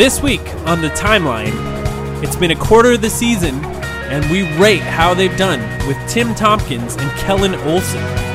This week on the timeline, it's been a quarter of the season, and we rate how they've done with Tim Tompkins and Kellen Olson.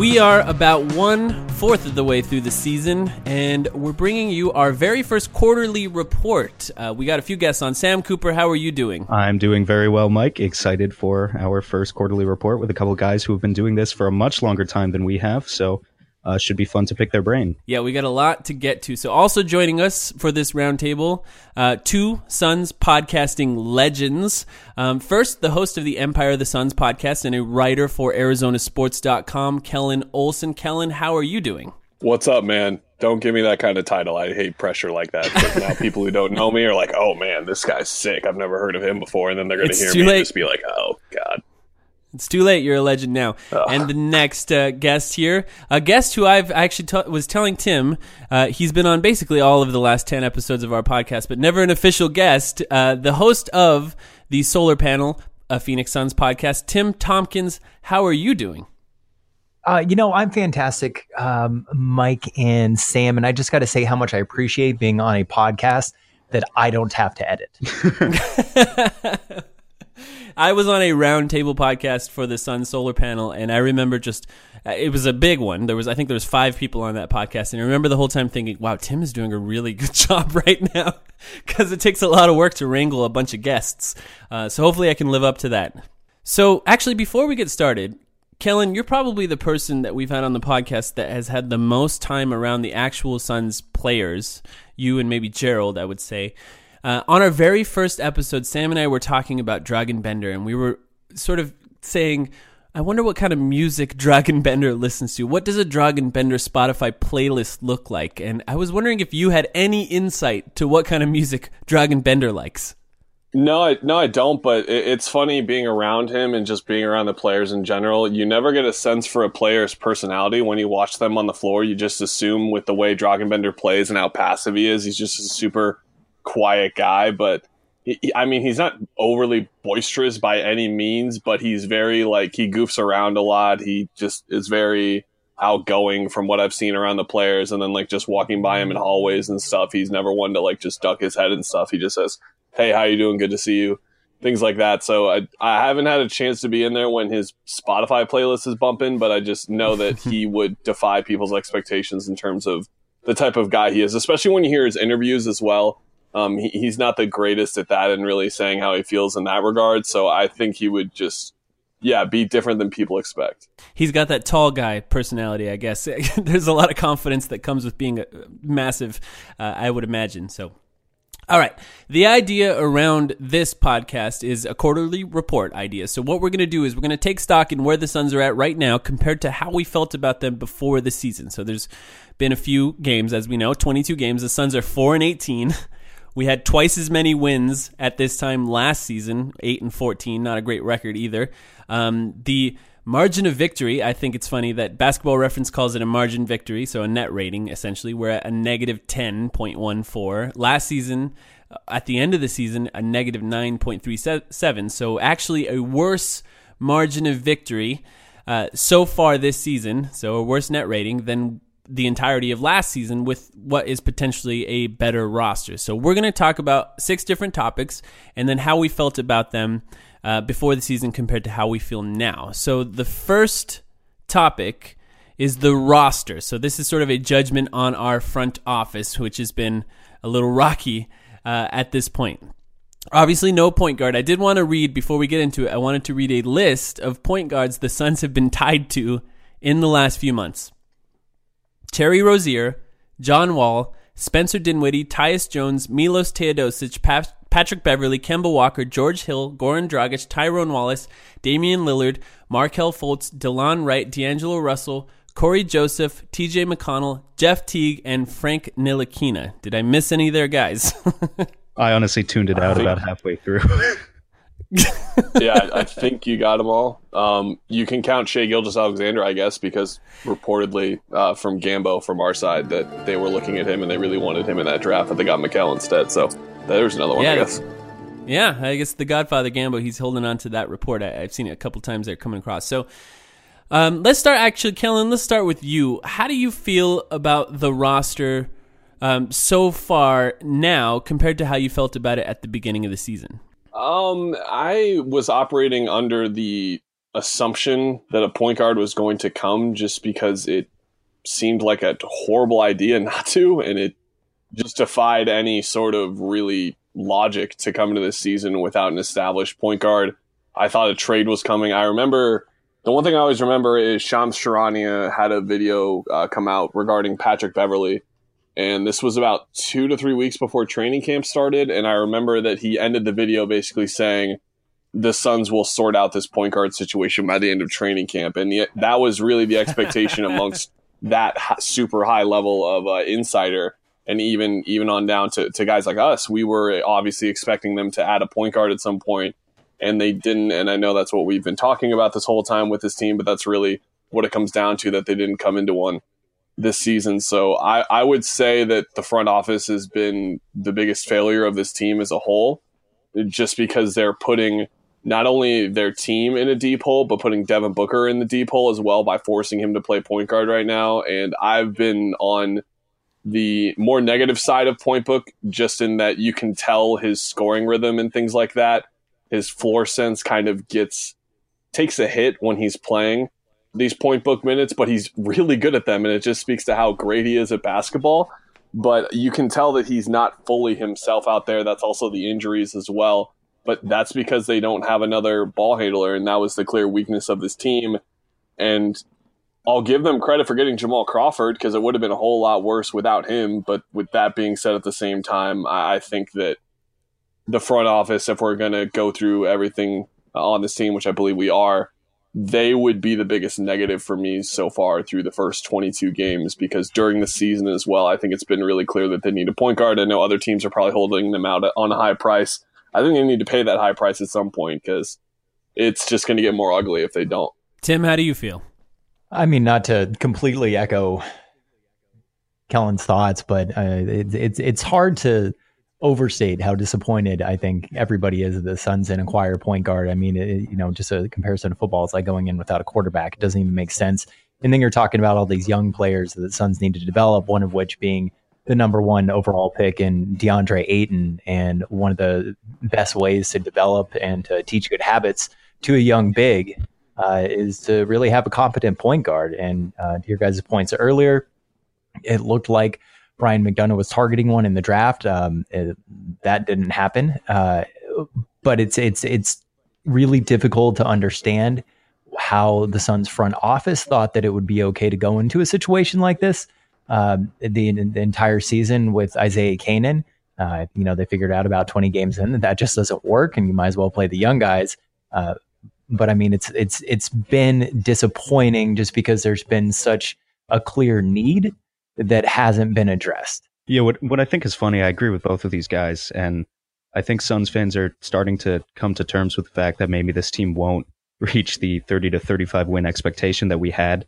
We are about one fourth of the way through the season, and we're bringing you our very first quarterly report. Uh, we got a few guests on. Sam Cooper, how are you doing? I'm doing very well, Mike. Excited for our first quarterly report with a couple guys who have been doing this for a much longer time than we have. So uh, should be fun to pick their brain. Yeah, we got a lot to get to. So, also joining us for this roundtable, uh, two Suns podcasting legends. Um, first, the host of the Empire of the Suns podcast and a writer for ArizonaSports.com, Kellen Olson. Kellen, how are you doing? What's up, man? Don't give me that kind of title. I hate pressure like that. now people who don't know me are like, "Oh man, this guy's sick. I've never heard of him before," and then they're going to hear me late. and just be like, "Oh god." It's too late. You're a legend now. Ugh. And the next uh, guest here, a guest who I've actually t- was telling Tim, uh, he's been on basically all of the last ten episodes of our podcast, but never an official guest. Uh, the host of the Solar Panel, a Phoenix Suns podcast, Tim Tompkins. How are you doing? Uh, you know, I'm fantastic, um, Mike and Sam, and I just got to say how much I appreciate being on a podcast that I don't have to edit. I was on a roundtable podcast for the Sun Solar Panel, and I remember just uh, it was a big one. There was I think there was five people on that podcast, and I remember the whole time thinking, "Wow, Tim is doing a really good job right now," because it takes a lot of work to wrangle a bunch of guests. Uh, so hopefully, I can live up to that. So actually, before we get started, Kellen, you're probably the person that we've had on the podcast that has had the most time around the actual Suns players. You and maybe Gerald, I would say. Uh, on our very first episode, Sam and I were talking about Dragan Bender, and we were sort of saying, I wonder what kind of music Dragan Bender listens to. What does a Dragan Bender Spotify playlist look like? And I was wondering if you had any insight to what kind of music Dragan Bender likes. No, I, no, I don't. But it, it's funny being around him and just being around the players in general. You never get a sense for a player's personality when you watch them on the floor. You just assume with the way Dragan Bender plays and how passive he is, he's just a super quiet guy, but he, I mean, he's not overly boisterous by any means, but he's very like he goofs around a lot. He just is very outgoing from what I've seen around the players, and then like just walking by him in hallways and stuff. He's never one to like just duck his head and stuff. He just says, "Hey, how you doing? Good to see you." Things like that. So I I haven't had a chance to be in there when his Spotify playlist is bumping, but I just know that he would defy people's expectations in terms of the type of guy he is, especially when you hear his interviews as well Um, he, he's not the greatest at that and really saying how he feels in that regard. So I think he would just, yeah, be different than people expect. He's got that tall guy personality, I guess. There's a lot of confidence that comes with being a massive, uh, I would imagine. So all right. The idea around this podcast is a quarterly report idea. So what we're going to do is we're going to take stock in where the Suns are at right now compared to how we felt about them before the season. So there's been a few games as we know, 22 games. The Suns are 4 and 18. We had twice as many wins at this time last season, 8 and 14, not a great record either. Um, the Margin of victory, I think it's funny that basketball reference calls it a margin victory, so a net rating essentially. We're at a negative 10.14. Last season, uh, at the end of the season, a negative 9.37. So actually a worse margin of victory uh, so far this season, so a worse net rating than the entirety of last season with what is potentially a better roster. So we're going to talk about six different topics and then how we felt about them uh, before the season compared to how we feel now. So the first topic is the roster. So this is sort of a judgment on our front office, which has been a little rocky uh, at this point. Obviously, no point guard. I did want to read before we get into it. I wanted to read a list of point guards the Suns have been tied to in the last few months. Terry Rozier, John Wall, Spencer Dinwiddie, Tyus Jones, Milos Teodosic, Patrick Beverley, Kemba Walker, George Hill, Goran Dragic, Tyrone Wallace, Damian Lillard, Markelle Fultz, Delon Wright, D'Angelo Russell, Cory Joseph, TJ McConnell, Jeff Teague, and Frank Ntilikina. Did I miss any there, guys? I honestly tuned it out about halfway through. yeah, I, I, think you got them all. Um, you can count Shai Gilgeous-Alexander, I guess, because reportedly uh, from Gambo from our side that they were looking at him and they really wanted him in that draft, but they got Mikal instead. So there's another one, yeah, I guess. Yeah, I guess the Godfather Gambo, he's holding on to that report. I, have seen it a couple times there coming across. So um, let's start, actually, Kellen, let's start with you. How do you feel about the roster um, so far now compared to how you felt about it at the beginning of the season? Um, I was operating under the assumption that a point guard was going to come just because it seemed like a horrible idea not to, and it just defied any sort of really logic to come into this season without an established point guard. I thought a trade was coming. I remember the one thing I always remember is Shams Charania had a video uh, come out regarding Patrick Beverley. And this was about two to three weeks before training camp started. And I remember that he ended the video basically saying, the Suns will sort out this point guard situation by the end of training camp. And the, that was really the expectation amongst that super high level of uh, insider and even even on down to, to guys like us, we were obviously expecting them to add a point guard at some point, and they didn't. And I know that's what we've been talking about this whole time with this team, but that's really what it comes down to that they didn't come into one this season. So I, I would say that the front office has been the biggest failure of this team as a whole, just because they're putting not only their team in a deep hole, but putting Devin Booker in the deep hole as well by forcing him to play point guard right now. And I've been on the more negative side of Point Book, just in that you can tell his scoring rhythm and things like that. His floor sense kind of gets takes a hit when he's playing these Point Book minutes, but he's really good at them, and it just speaks to how great he is at basketball. But you can tell that he's not fully himself out there. That's also the injuries as well. But that's because they don't have another ball handler, and that was the clear weakness of this team. And I'll give them credit for getting Jamal Crawford because it would have been a whole lot worse without him. But with that being said, at the same time, I, think that the front office, if we're going to go through everything on this team, which I believe we are, they would be the biggest negative for me so far through the first 22 games because during the season as well, I think it's been really clear that they need a point guard. I know other teams are probably holding them out on a high price. I think they need to pay that high price at some point because it's just going to get more ugly if they don't. Tim, how do you feel? I mean, not to completely echo Kellen's thoughts, but uh, it, it's it's hard to overstate how disappointed I think everybody is the Suns and acquire point guard. I mean, it, you know, just a comparison to football, it's like going in without a quarterback. It doesn't even make sense. And then you're talking about all these young players that the Suns need to develop. One of which being the number one overall pick in DeAndre Ayton, and one of the best ways to develop and to teach good habits to a young big uh, is to really have a competent point guard. And uh, to your guys' points earlier, it looked like Ryan McDonough was targeting one in the draft. Um, it, that didn't happen. Uh, but it's it's it's really difficult to understand how the Suns front office thought that it would be okay to go into a situation like this um, the, the, entire season with Isaiah Canaan. Uh, you know, they figured out about 20 games in that that just doesn't work, and you might as well play the young guys. Uh, but I mean, it's it's it's been disappointing just because there's been such a clear need that hasn't been addressed. Yeah, what what I think is funny, I agree with both of these guys, and I think Suns fans are starting to come to terms with the fact that maybe this team won't reach the 30 to 35 win expectation that we had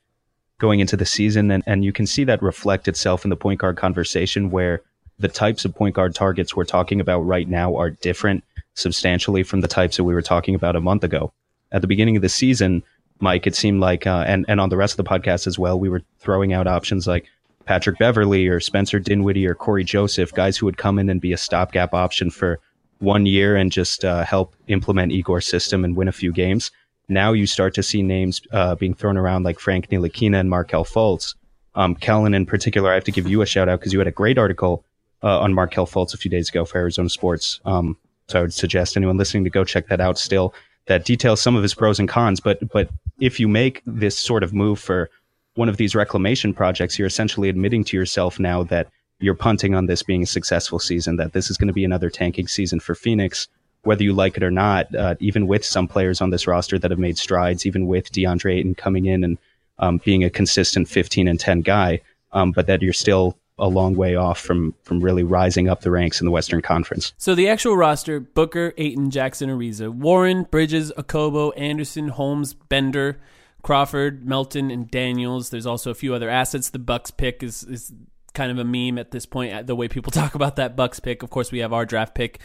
going into the season. And, and you can see that reflect itself in the point guard conversation where the types of point guard targets we're talking about right now are different substantially from the types that we were talking about a month ago. At the beginning of the season, Mike, it seemed like, uh, and, and on the rest of the podcast as well, we were throwing out options like Patrick Beverley or Spencer Dinwiddie or Cory Joseph, guys who would come in and be a stopgap option for one year and just uh, help implement Igor's system and win a few games. Now you start to see names uh, being thrown around like Frank Ntilikina and Markelle Fultz. Um, Kellen, in particular, I have to give you a shout out because you had a great article uh, on Markelle Fultz a few days ago for Arizona Sports. Um, so I would suggest anyone listening to go check that out still. That details some of his pros and cons. But but if you make this sort of move for one of these reclamation projects, you're essentially admitting to yourself now that you're punting on this being a successful season, that this is going to be another tanking season for Phoenix, whether you like it or not, uh, even with some players on this roster that have made strides, even with DeAndre Ayton coming in and um, being a consistent 15 and 10 guy, um, but that you're still a long way off from from really rising up the ranks in the Western Conference. So the actual roster: Booker, Ayton, Jackson, Ariza, Warren, Bridges, Okobo, Anderson, Holmes, Bender, Crawford, Melton, and Daniels. There's also a few other assets. The Bucks pick is is kind of a meme at this point. The way people talk about that Bucks pick. Of course, we have our draft pick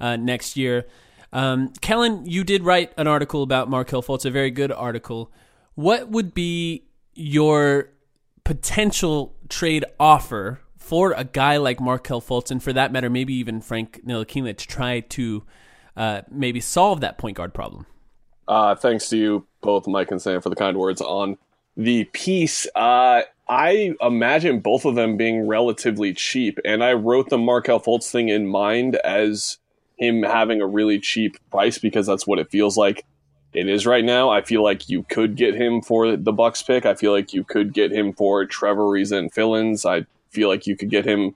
uh, next year. Um, Kellen, you did write an article about Markelle Fultz, a very good article. What would be your potential trade offer for a guy like Markelle Fultz, and for that matter, maybe even Frank Ntilikina, to try to uh, maybe solve that point guard problem? Uh, thanks to you both, Mike and Sam, for the kind words on the piece. Uh, I imagine both of them being relatively cheap, and I wrote the Markelle Fultz thing in mind as him having a really cheap price because that's what it feels like it is right now. I feel like you could get him for the Bucks pick. I feel like you could get him for Trevor Ariza fill-ins. I feel like you could get him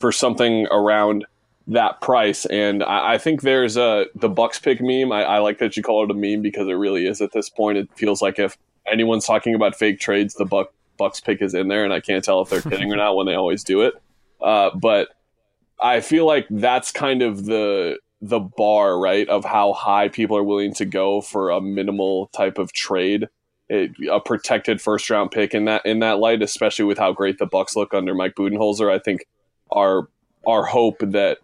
for something around that price. And I, I think there's a the Bucks pick meme. I, I, like that you call it a meme because it really is at this point. It feels like if anyone's talking about fake trades, the Buck Bucks pick is in there, and I can't tell if they're kidding or not when they always do it. Uh, but I feel like that's kind of the the bar, right, of how high people are willing to go for a minimal type of trade. It, a protected first round pick in that in that light, especially with how great the Bucks look under Mike Budenholzer, I think our our hope that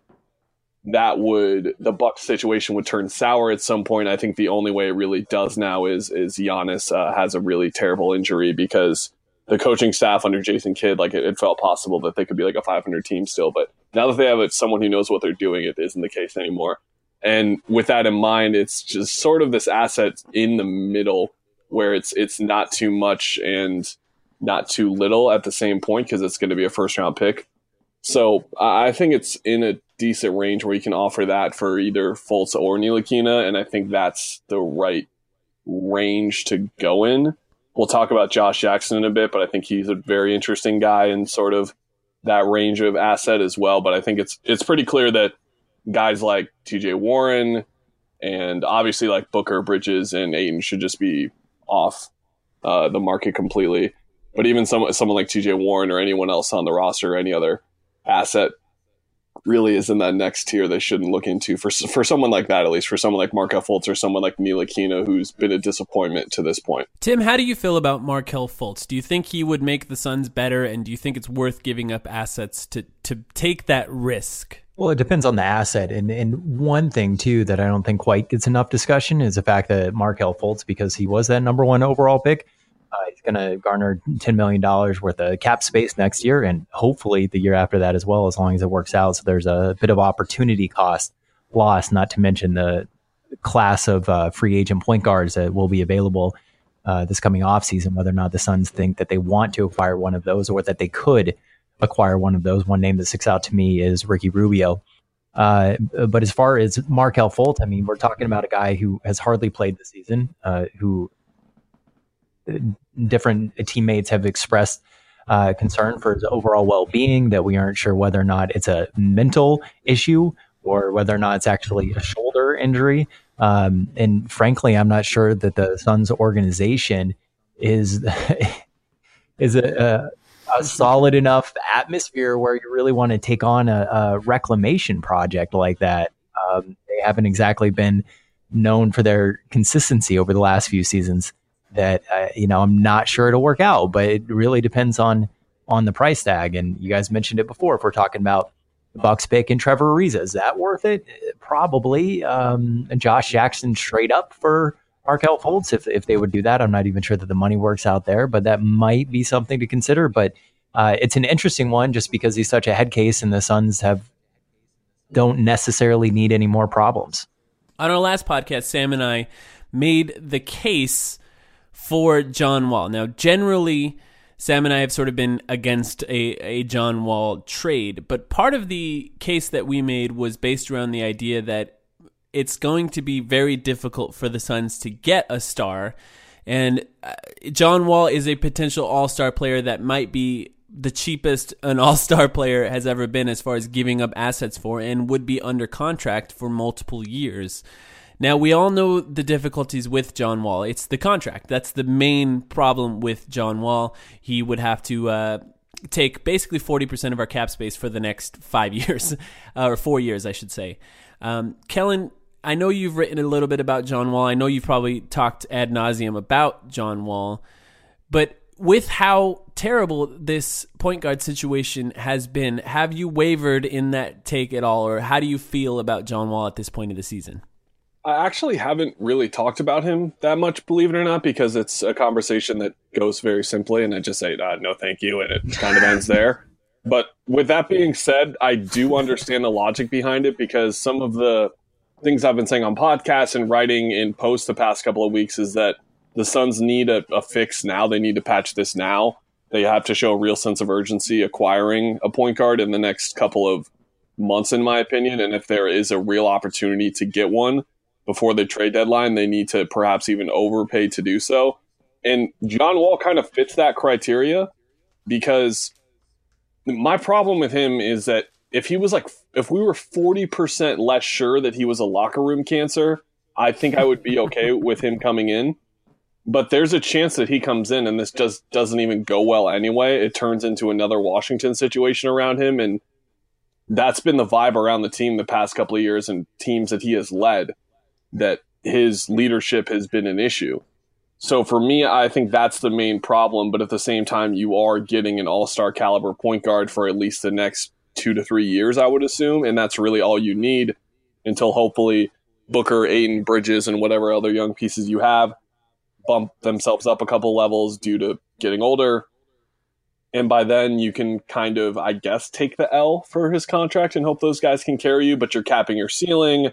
that would the Bucks situation would turn sour at some point. I think the only way it really does now is is Giannis uh, has a really terrible injury because the coaching staff under Jason Kidd, like it, it, felt possible that they could be like a 500 team still. But now that they have someone who knows what they're doing, it isn't the case anymore. And with that in mind, it's just sort of this asset in the middle where it's it's not too much and not too little at the same point because it's going to be a first round pick. So I think it's in a decent range where you can offer that for either Fultz or Ntilikina, and I think that's the right range to go in. We'll talk about Josh Jackson in a bit, but I think he's a very interesting guy in sort of that range of asset as well. But I think it's it's pretty clear that guys like TJ Warren and obviously like Booker, Bridges, and Ayton should just be off uh, the market completely. But even someone someone like TJ Warren or anyone else on the roster, or any other asset really is in that next tier they shouldn't look into for for someone like that at least for someone like Markelle Fultz or someone like Ntilikina who's been a disappointment to this point. Tim, how do you feel about Markelle Fultz? Do you think he would make the Suns better and do you think it's worth giving up assets to to take that risk? Well, it depends on the asset. And and one thing too that I don't think quite gets enough discussion is the fact that Markelle Fultz because he was that number 1 overall pick uh, he's going to garner $10 million worth of cap space next year and hopefully the year after that as well, as long as it works out. So there's a bit of opportunity cost loss, not to mention the class of uh, free agent point guards that will be available uh, this coming offseason, whether or not the Suns think that they want to acquire one of those or that they could acquire one of those. One name that sticks out to me is Ricky Rubio. Uh, but as far as Markelle Fultz, I mean, we're talking about a guy who has hardly played this season, uh, who different teammates have expressed uh, concern for his overall well-being. That we aren't sure whether or not it's a mental issue or whether or not it's actually a shoulder injury. Um, and frankly, I'm not sure that the Suns organization is is a, a a solid enough atmosphere where you really want to take on a, a reclamation project like that. Um, they haven't exactly been known for their consistency over the last few seasons. That uh, you know, I'm not sure it'll work out, but it really depends on on the price tag. And you guys mentioned it before. If we're talking about Bucks pick and Trevor Ariza, is that worth it? Probably. Um, Josh Jackson straight up for Markelle Fultz if if they would do that. I'm not even sure that the money works out there, but that might be something to consider. But uh, it's an interesting one just because he's such a head case, and the Suns have don't necessarily need any more problems. On our last podcast, Sam and I made the case for John Wall. Now, generally, Sam and I have sort of been against a, a John Wall trade, but part of the case that we made was based around the idea that it's going to be very difficult for the Suns to get a star. And uh, John Wall is a potential all star player that might be the cheapest an all star player has ever been as far as giving up assets for and would be under contract for multiple years. Now, we all know the difficulties with John Wall. It's the contract. That's the main problem with John Wall. He would have to. Uh, take basically 40% of our cap space for the next five years, uh, or four years, I should say. Um, Kellen, I know you've written a little bit about John Wall. I know you've probably talked ad nauseum about John Wall, but with how terrible this point guard situation has been, have you wavered in that take at all, or how do you feel about John Wall at this point of the season? I actually haven't really talked about him that much, believe it or not, because it's a conversation that goes very simply, and I just say, uh, no, thank you, and it kind of ends there. But with that being said, I do understand the logic behind it because some of the things I've been saying on podcasts and writing in posts the past couple of weeks is that the Suns need a, a, fix now. They need to patch this now. They have to show a real sense of urgency acquiring a point guard in the next couple of months, in my opinion. And if there is a real opportunity to get one before the trade deadline, they need to perhaps even overpay to do so. And John Wall kind of fits that criteria because my problem with him is that if he was like if we were 40% less sure that he was a locker room cancer, I think I would be okay with him coming in. But there's a chance that he comes in and this just doesn't even go well anyway. It turns into another Washington situation around him and that's been the vibe around the team the past couple of years and teams that he has led that his leadership has been an issue. So for me, I think that's the main problem. But at the same time, you are getting an all star caliber point guard for at least the next two to three years, I would assume, and that's really all you need until hopefully Booker, Ayton, Bridges, and whatever other young pieces you have bump themselves up a couple levels due to getting older. And by then, you can kind of, I guess, take the L for his contract and hope those guys can carry you, but you're capping your ceiling.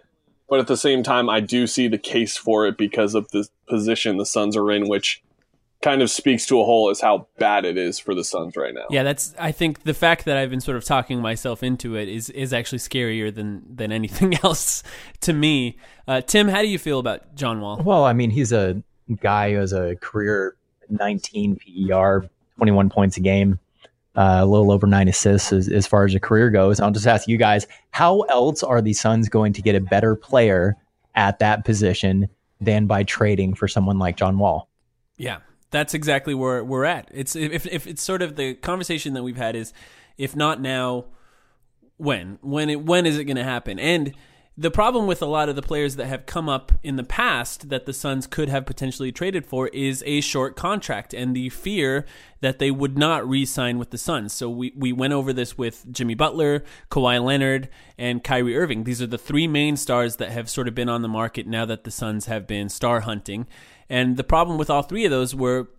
But at the same time, I do see the case for it because of the position the Suns are in, which kind of speaks to a whole is how bad it is for the Suns right now. Yeah, that's I think the fact that I've been sort of talking myself into it is is actually scarier than than anything else to me. Uh, Tim, how do you feel about John Wall? Well, I mean, he's a guy who has a career 19 PER, 21 points a game. Uh, a little over nine assists as, as far as a career goes. I'll just ask you guys, how else are the Suns going to get a better player at that position than by trading for someone like John Wall? Yeah, that's exactly where we're at. It's if if it's sort of the conversation that we've had is if not now, when when it when is it going to happen? And the problem with a lot of the players that have come up in the past that the Suns could have potentially traded for is a short contract and the fear that they would not re sign with the Suns. So we, we went over this with Jimmy Butler, Kawhi Leonard, and Kyrie Irving. These are the three main stars that have sort of been on the market now that the Suns have been star hunting. And the problem with all three of those were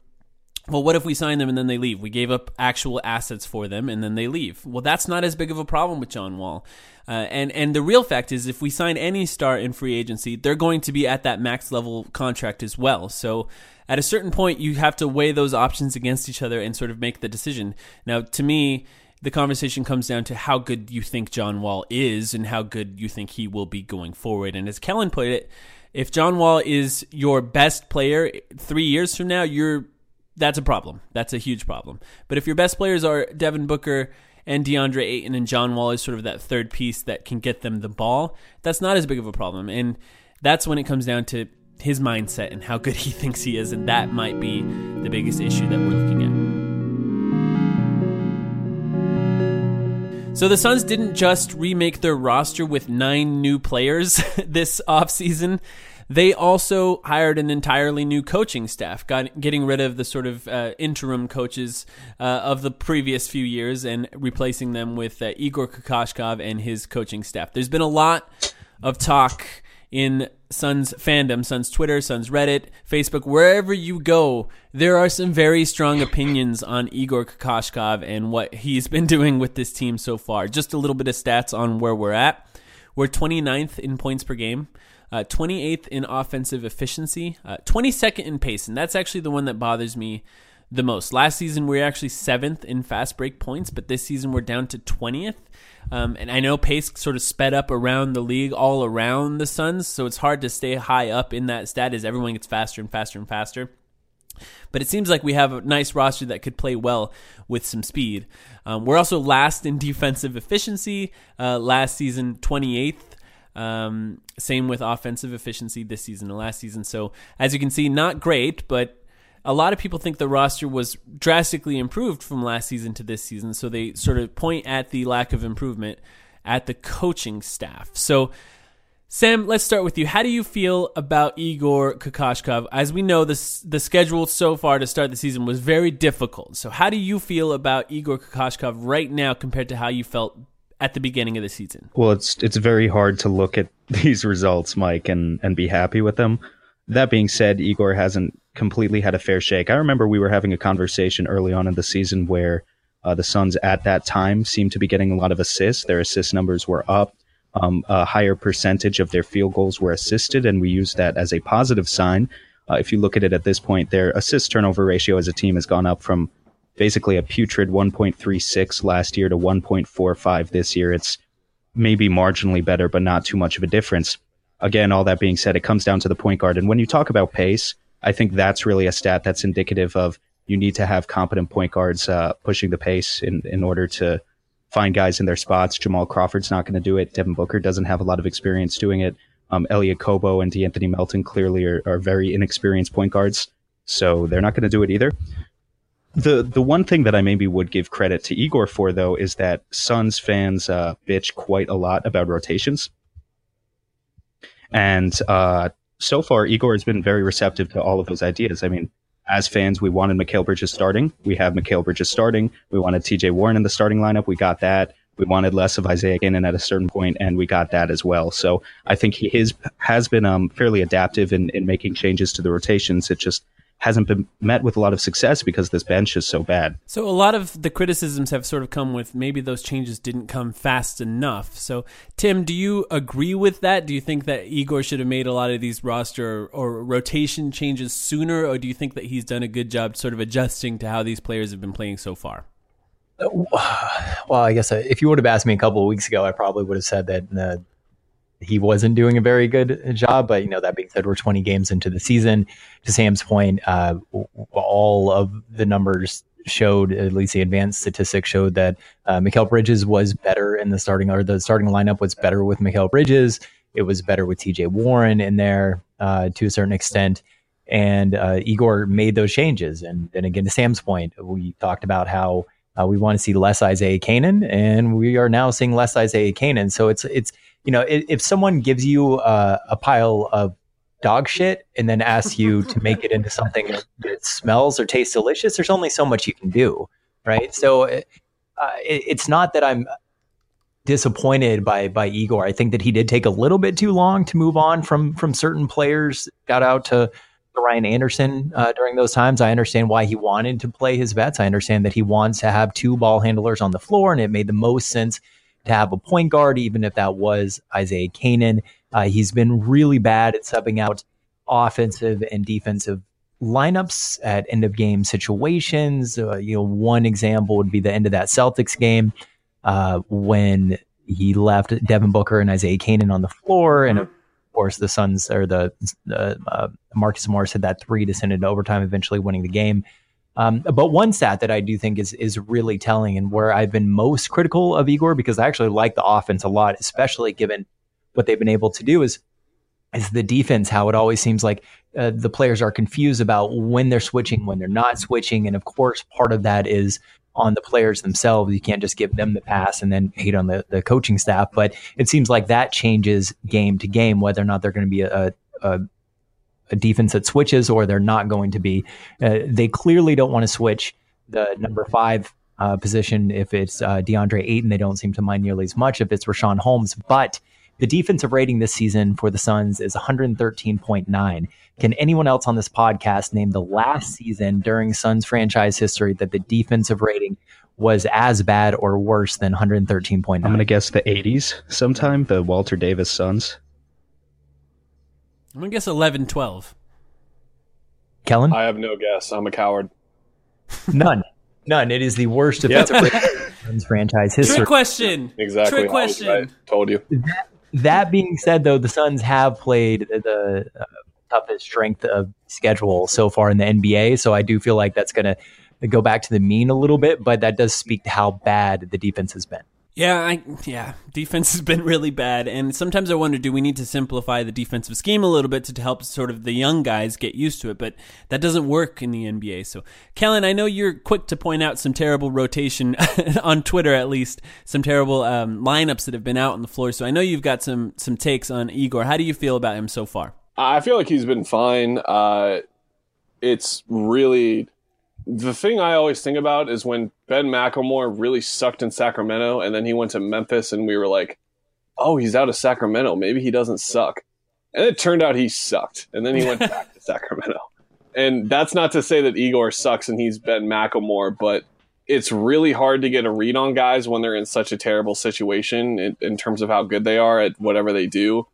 well, what if we sign them and then they leave? We gave up actual assets for them and then they leave. Well, that's not as big of a problem with John Wall. Uh, and and the real fact is, if we sign any star in free agency, they're going to be at that max level contract as well. So at a certain point, you have to weigh those options against each other and sort of make the decision. Now, to me, the conversation comes down to how good you think John Wall is and how good you think he will be going forward. And as Kellen put it, if John Wall is your best player three years from now, you're that's a problem. That's a huge problem. But if your best players are Devin Booker and DeAndre Ayton and John Wall is sort of that third piece that can get them the ball, that's not as big of a problem. And that's when it comes down to his mindset and how good he thinks he is. And that might be the biggest issue that we're looking at. So the Suns didn't just remake their roster with nine new players this offseason. They also hired an entirely new coaching staff, got, getting rid of the sort of uh, interim coaches uh, of the previous few years and replacing them with uh, Igor Kokoskov and his coaching staff. There's been a lot of talk in Suns fandom, Suns Twitter, Suns Reddit, Facebook, wherever you go, there are some very strong opinions on Igor Kokoskov and what he's been doing with this team so far. Just a little bit of stats on where we're at. We're 29th in points per game uh, 28th in offensive efficiency, uh, 22nd in pace, and that's actually the one that bothers me the most. Last season we were actually seventh in fast break points, but this season we're down to 20th. Um, and I know pace sort of sped up around the league, all around the Suns, so it's hard to stay high up in that stat as everyone gets faster and faster and faster. But it seems like we have a nice roster that could play well with some speed. Um, we're also last in defensive efficiency. Uh, last season, 28th um, same with offensive efficiency this season and last season. So as you can see, not great, but a lot of people think the roster was drastically improved from last season to this season. So they sort of point at the lack of improvement at the coaching staff. So Sam, let's start with you. How do you feel about Igor Kokoskov? As we know, the the schedule so far to start the season was very difficult. So, how do you feel about Igor Kokoskov right now compared to how you felt at the beginning of the season? Well, it's it's very hard to look at these results, Mike, and and be happy with them. That being said, Igor hasn't completely had a fair shake. I remember we were having a conversation early on in the season where uh, the Suns at that time seemed to be getting a lot of assists. Their assist numbers were up. Um, a higher percentage of their field goals were assisted, and we used that as a positive sign. Uh, if you look at it at this point, their assist turnover ratio as a team has gone up from basically a putrid 1.36 last year to 1.45 this year. It's maybe marginally better, but not too much of a difference. Again, all that being said, it comes down to the point guard. And when you talk about pace, I think that's really a stat that's indicative of you need to have competent point guards uh, pushing the pace in, in order to find guys in their spots. Jamal Crawford's not going to do it. Devin Booker doesn't have a lot of experience doing it. Um, Elie Okobo and De'Anthony Melton clearly are, are very inexperienced point guards, so they're not going to do it either. The the one thing that I maybe would give credit to Igor for though is that Suns fans uh, bitch quite a lot about rotations, and uh, so far Igor has been very receptive to all of those ideas. I mean, as fans, we wanted Mikal Bridges starting. We have Mikal Bridges starting. We wanted T.J. Warren in the starting lineup. We got that. We wanted less of Isaiah Canaan at a certain point, and we got that as well. So I think he is, has been um, fairly adaptive in, in making changes to the rotations. It just hasn't been met with a lot of success because this bench is so bad. So a lot of the criticisms have sort of come with maybe those changes didn't come fast enough. So Tim, do you agree with that? Do you think that Igor should have made a lot of these roster or rotation changes sooner, or do you think that he's done a good job sort of adjusting to how these players have been playing so far? Well, I guess uh, if you would have asked me a couple of weeks ago, I probably would have said that uh, he wasn't doing a very good job. But you know, that being said, we're 20 games into the season. To Sam's point, uh, all of the numbers showed, at least the advanced statistics showed that uh, Mikal Bridges was better in the starting or the starting lineup was better with Mikal Bridges. It was better with T.J. Warren in there uh, to a certain extent. And uh, Igor made those changes. And then again, to Sam's point, we talked about how uh, we want to see less Isaiah Canaan, and we are now seeing less Isaiah Canaan. So it's it's you know, if, if someone gives you uh, a pile of dog shit and then asks you to make it into something that smells or tastes delicious, there's only so much you can do, right? So uh, it, it's not that I'm disappointed by by Igor. I think that he did take a little bit too long to move on from from certain players. Got out to Ryan Anderson uh, during those times. I understand why he wanted to play his vets. I understand that he wants to have two ball handlers on the floor, and it made the most sense to have a point guard, even if that was Isaiah Canaan. Uh, he's been really bad at subbing out offensive and defensive lineups at end of game situations. Uh, you know, one example would be the end of that Celtics game uh, when he left Devin Booker and Isaiah Canaan on the floor, and course the Suns or the uh, Marcus Morris had that three to send it to overtime, eventually winning the game. Um, but one stat that I do think is is really telling, and where I've been most critical of Igor because I actually like the offense a lot, especially given what they've been able to do, is is the defense. How it always seems like uh, the players are confused about when they're switching, when they're not switching, and of course, part of that is on the players themselves. You can't just give them the pass and then hate on the, the coaching staff. But it seems like that changes game to game, whether or not they're going to be a, a, a, defense that switches or they're not going to be. Uh, they clearly don't want to switch the number five uh, position if it's uh, DeAndre Ayton. They don't seem to mind nearly as much if it's Richaun Holmes. But the defensive rating this season for the Suns is 113.9. Can anyone else on this podcast name the last season during Suns franchise history that the defensive rating was as bad or worse than 113.9? I'm going to guess the 80s sometime, the Walter Davis Suns. I'm going to guess 11 12. Kellen? I have no guess. I'm a coward. None. None. It is the worst defensive rating Suns franchise history. Trick question. Exactly. Trick question. Right. Told you. That, that, being said, though, the Suns have played the uh, toughest strength of schedule so far in the NBA. So I do feel like that's going to go back to the mean a little bit, but that does speak to how bad the defense has been. Yeah, I, yeah, defense has been really bad, and sometimes I wonder, do we need to simplify the defensive scheme a little bit to help sort of the young guys get used to it? But that doesn't work in the NBA. So, Kellen, I know you're quick to point out some terrible rotation on Twitter, at least some terrible um, lineups that have been out on the floor. So I know you've got some some takes on Igor. How do you feel about him so far? I feel like he's been fine. Uh, it's really the thing I always think about is when Ben McLemore really sucked in Sacramento, and then he went to Memphis, and we were like, "Oh, he's out of Sacramento. Maybe he doesn't suck." And it turned out he sucked, and then he went back to Sacramento. And that's not to say that Igor sucks and he's Ben McLemore, but it's really hard to get a read on guys when they're in such a terrible situation in, in terms of how good they are at whatever they do.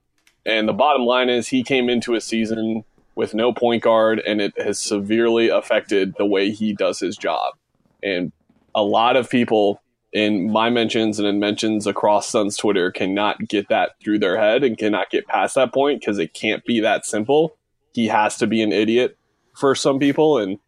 And the bottom line is he came into a season with no point guard, and it has severely affected the way he does his job. And a lot of people in my mentions and in mentions across Suns Twitter cannot get that through their head and cannot get past that point because it can't be that simple. He has to be an idiot for some people. And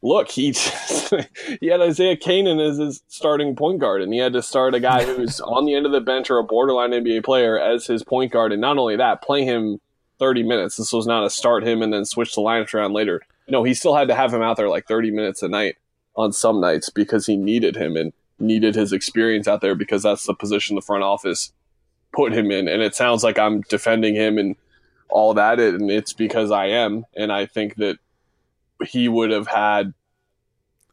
look, he just, he had Isaiah Canaan as his starting point guard, and he had to start a guy who's on the end of the bench or a borderline NBA player as his point guard. And not only that, play him 30 minutes. This was not a start him and then switch the lineups around later. No, he still had to have him out there like 30 minutes a night on some nights because he needed him and needed his experience out there because that's the position the front office put him in. And it sounds like I'm defending him and all that, and it's because I am. And I think that he would have had.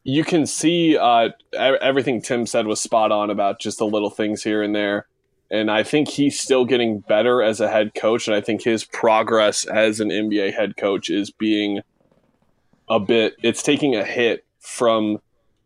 You can see uh, everything Tim said was spot on about just the little things here and there. And I think he's still getting better as a head coach. And I think his progress as an NBA head coach is being a bit, it's taking a hit from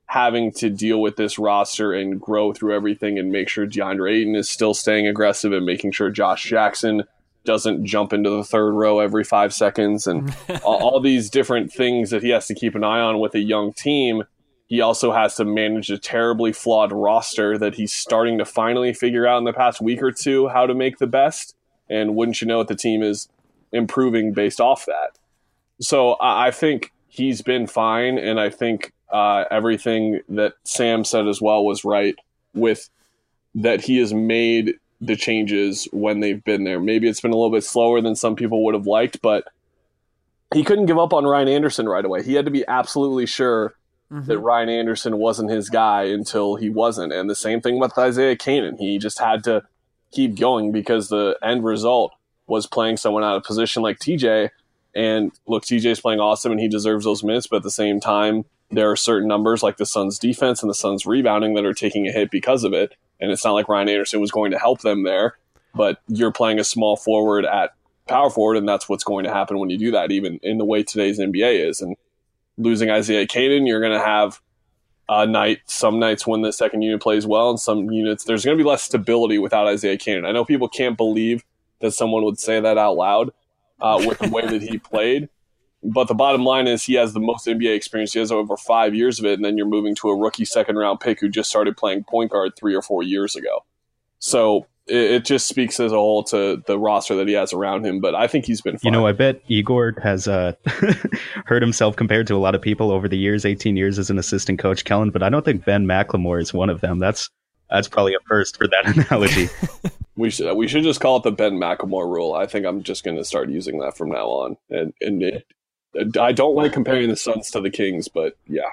having to deal with this roster and grow through everything and make sure DeAndre Ayton is still staying aggressive and making sure Josh Jackson doesn't jump into the third row every five seconds and all, all, these different things that he has to keep an eye on with a young team. He also has to manage a terribly flawed roster that he's starting to finally figure out in the past week or two how to make the best. And wouldn't you know it, the team is improving based off that. So I, think he's been fine. And I think uh, everything that Sam said as well was right with that he has made the changes when they've been there. Maybe it's been a little bit slower than some people would have liked, but he couldn't give up on Ryan Anderson right away. He had to be absolutely sure mm-hmm. that Ryan Anderson wasn't his guy until he wasn't. And the same thing with Isaiah Canaan. He just had to keep going because the end result was playing someone out of position like TJ. And look, TJ's playing awesome and he deserves those minutes, but at the same time, there are certain numbers like the Suns defense and the Suns rebounding that are taking a hit because of it. And it's not like Ryan Anderson was going to help them there, but you're playing a small forward at power forward, and that's what's going to happen when you do that, even in the way today's NBA is. And losing Isaiah Canaan, you're going to have a night, some nights when the second unit plays well, and some units, there's going to be less stability without Isaiah Canaan. I know people can't believe that someone would say that out loud uh, with the way that he played, but the bottom line is he has the most NBA experience. He has over five years of it, and then you're moving to a rookie second round pick who just started playing point guard three or four years ago. So it, it just speaks as a whole to the roster that he has around him. But I think he's been. Fine. You know, I bet Igor has uh, heard himself compared to a lot of people over the years, 18 years as an assistant coach, Kellen. But I don't think Ben McLemore is one of them. That's that's probably a first for that analogy. we should we should just call it the Ben McLemore rule. I think I'm just going to start using that from now on. And and it, I don't like comparing the Suns to the Kings, but yeah.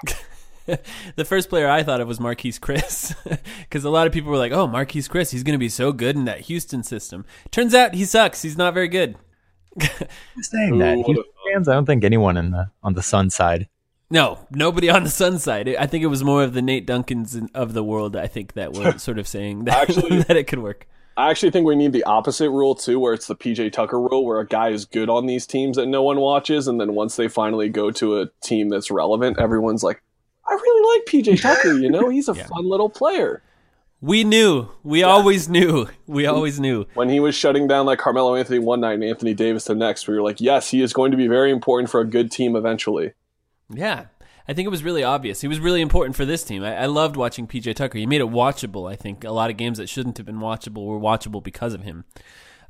the first player I thought of was Marquese Chriss because a lot of people were like, "Oh, Marquese Chriss, he's going to be so good in that Houston system." Turns out he sucks. He's not very good. saying that Houston fans, I don't think anyone in the on the Sun side. No, nobody on the Sun side. I think it was more of the Nate Duncans of the world. I think that were sort of saying that, Actually, that it could work. I actually think we need the opposite rule too, where it's the PJ Tucker rule, where a guy is good on these teams that no one watches, and then once they finally go to a team that's relevant, everyone's like, "I really like PJ Tucker. You know, he's a yeah. fun little player." We knew. We yeah. always knew. We always knew. When he was shutting down like Carmelo Anthony one night and Anthony Davis the next, we were like, "Yes, he is going to be very important for a good team eventually." Yeah, I think it was really obvious. He was really important for this team. I, I, loved watching PJ Tucker. He made it watchable. I think a lot of games that shouldn't have been watchable were watchable because of him.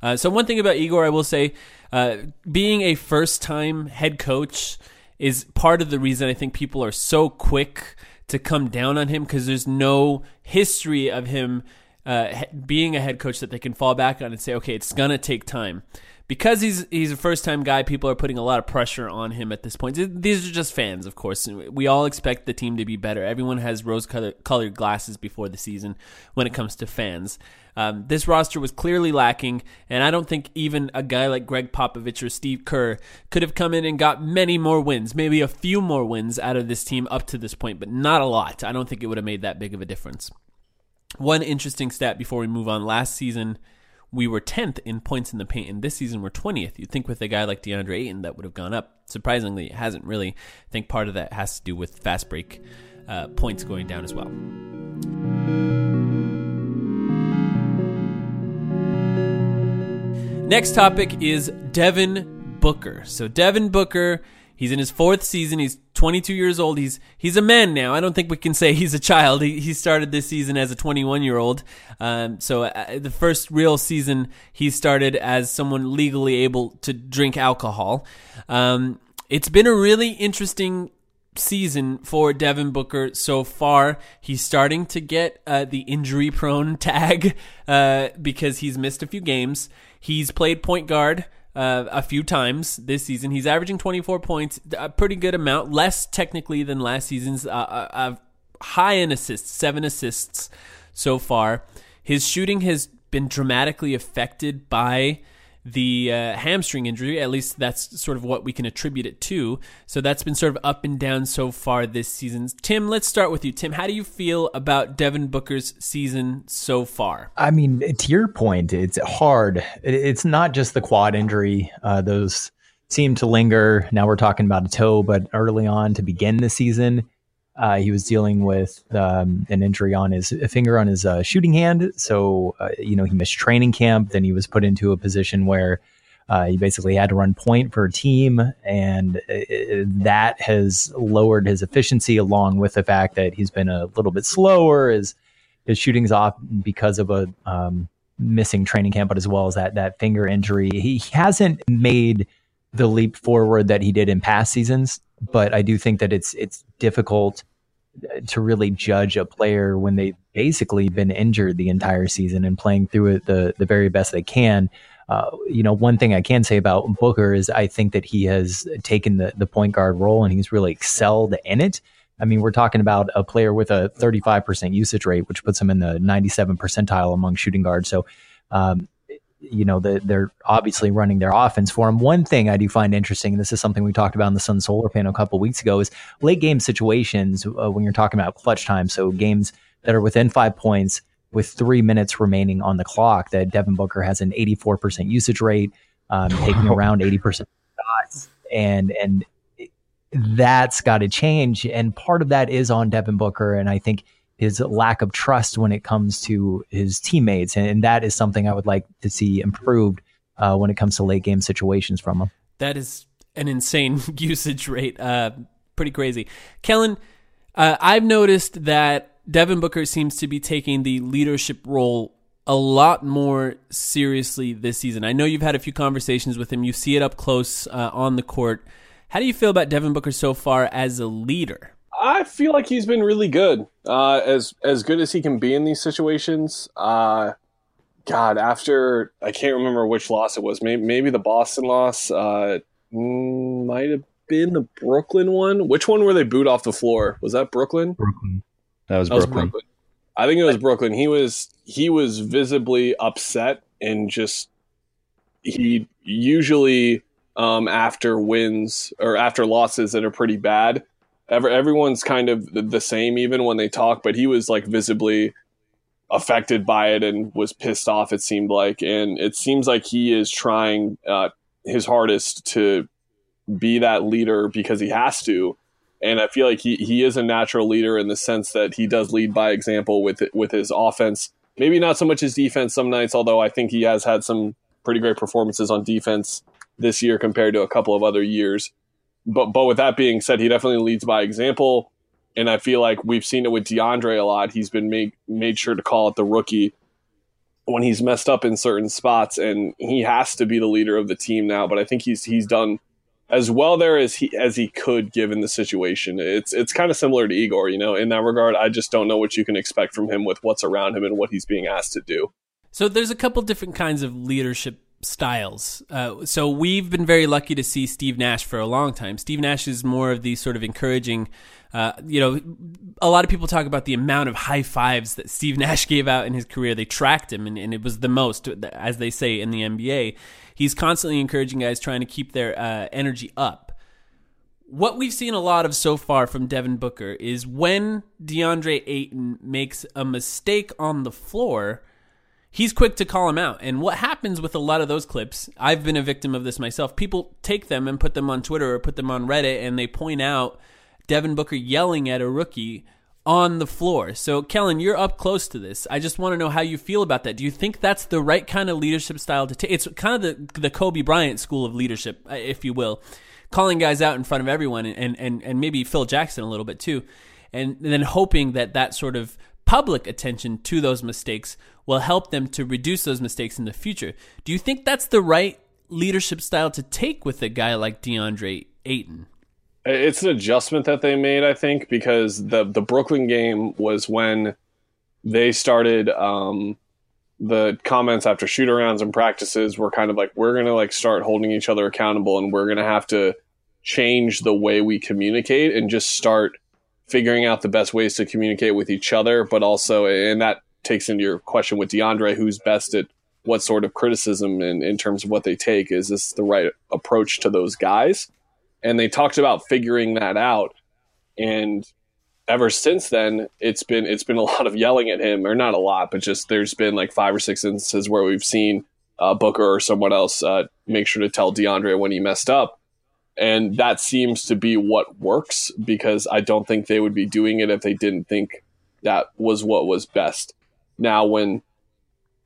Uh, so one thing about Igor, I will say, uh, being a first-time head coach is part of the reason I think people are so quick to come down on him because there's no history of him uh, being a head coach that they can fall back on and say, okay, it's gonna take time because he's he's a first time guy, people are putting a lot of pressure on him at this point. These are just fans, of course. We all expect the team to be better. Everyone has rose colored glasses before the season when it comes to fans. Um, this roster was clearly lacking, and I don't think even a guy like Gregg Popovich or Steve Kerr could have come in and got many more wins, maybe a few more wins out of this team up to this point, but not a lot. I don't think it would have made that big of a difference. One interesting stat before we move on last season, we were 10th in points in the paint, and this season we're 20th. You'd think with a guy like DeAndre Ayton that would have gone up. Surprisingly, it hasn't really. I think part of that has to do with fast break uh, points going down as well. Next topic is Devin Booker. So Devin Booker He's in his fourth season. He's 22 years old. He's he's a man now. I don't think we can say he's a child. He, he started this season as a 21 year old. Um, so uh, the first real season he started as someone legally able to drink alcohol. Um, it's been a really interesting season for Devin Booker so far. He's starting to get uh, the injury prone tag uh, because he's missed a few games. He's played point guard uh, a few times this season. He's averaging 24 points, a pretty good amount, less technically than last season's. Uh, uh, uh, high in assists, seven assists so far. His shooting has been dramatically affected by the uh, hamstring injury. At least that's sort of what we can attribute it to. So that's been sort of up and down so far this season. Tim, let's start with you. Tim, how do you feel about Devin Booker's season so far? I mean, to your point, it's hard. It's not just the quad injury. Uh, those seem to linger. Now we're talking about a toe, but early on to begin the season, uh, he was dealing with um, an injury on his finger on his uh, shooting hand. So, uh, you know, he missed training camp. Then he was put into a position where uh, he basically had to run point for a team. And it, that has lowered his efficiency along with the fact that he's been a little bit slower. His, his shooting's off because of a um, missing training camp, but as well as that, that finger injury. He hasn't made the leap forward that he did in past seasons but I do think that it's it's difficult to really judge a player when they've basically been injured the entire season and playing through it the the very best they can. Uh, you know, one thing I can say about Booker is I think that he has taken the the point guard role and he's really excelled in it. I mean, we're talking about a player with a 35% usage rate, which puts him in the 97 percentile among shooting guards. So, um, you know, the, they're obviously running their offense for him. One thing I do find interesting, and this is something we talked about in the Sun Solar Panel a couple weeks ago, is late game situations uh, when you're talking about clutch time. So games that are within five points with three minutes remaining on the clock, that Devin Booker has an 84% usage rate, um, taking around 80% shots. And, and that's got to change. And part of that is on Devin Booker. And I think his lack of trust when it comes to his teammates, and, that is something I would like to see improved uh, when it comes to late game situations from him. That is an insane usage rate. Uh, pretty crazy. Kellen, uh, I've noticed that Devin Booker seems to be taking the leadership role a lot more seriously this season. I know you've had a few conversations with him. You see it up close uh, on the court. How do you feel about Devin Booker so far as a leader? I feel like he's been really good, uh, as as good as he can be in these situations. Uh, God, after I can't remember which loss it was. Maybe, maybe the Boston loss. Uh, mm, might have been the Brooklyn one. Which one were they boot off the floor? Was that Brooklyn? Brooklyn. That was That was Brooklyn. Brooklyn. I think it was Brooklyn. He was he was visibly upset and just he usually um, after wins or after losses that are pretty bad. Ever everyone's kind of the, same even when they talk, but he was like visibly affected by it and was pissed off. It seemed like, and it seems like he is trying uh, his hardest to be that leader because he has to. And I feel like he, he is a natural leader in the sense that he does lead by example with with his offense. Maybe not so much his defense some nights, although I think he has had some pretty great performances on defense this year compared to a couple of other years. But but with that being said, he definitely leads by example. And I feel like we've seen it with DeAndre a lot. He's been made made sure to call it the rookie when he's messed up in certain spots, and he has to be the leader of the team now. But I think he's he's done as well there as he as he could given the situation. It's it's kind of similar to Igor, you know, in that regard. I just don't know what you can expect from him with what's around him and what he's being asked to do. So there's a couple different kinds of leadership styles. Uh, so we've been very lucky to see Steve Nash for a long time. Steve Nash is more of the sort of encouraging. Uh, you know, a lot of people talk about the amount of high fives that Steve Nash gave out in his career. They tracked him, and, and it was the most, as they say in the NBA. He's constantly encouraging guys, trying to keep their uh, energy up. What we've seen a lot of so far from Devin Booker is when DeAndre Ayton makes a mistake on the floor, he's quick to call him out. And what happens with a lot of those clips, I've been a victim of this myself. People take them and put them on Twitter or put them on Reddit and they point out Devin Booker yelling at a rookie on the floor. So, Kellen, you're up close to this. I just want to know how you feel about that. Do you think that's the right kind of leadership style to take? It's kind of the the Kobe Bryant school of leadership, uh, if you will, calling guys out in front of everyone, and and and maybe Phil Jackson a little bit too, and then hoping that that sort of public attention to those mistakes will help them to reduce those mistakes in the future. Do you think that's the right leadership style to take with a guy like DeAndre Ayton? It's an adjustment that they made, I think, because the the Brooklyn game was when they started um, the comments after shoot arounds and practices were kind of like we're gonna like start holding each other accountable and we're gonna have to change the way we communicate and just start figuring out the best ways to communicate with each other, but also and that takes into your question with DeAndre, who's best at what sort of criticism in, in terms of what they take. Is this the right approach to those guys? and they talked about figuring that out and ever since then it's been it's been a lot of yelling at him or not a lot but just there's been like five or six instances where we've seen uh, booker or someone else uh, make sure to tell deandre when he messed up and that seems to be what works because i don't think they would be doing it if they didn't think that was what was best now when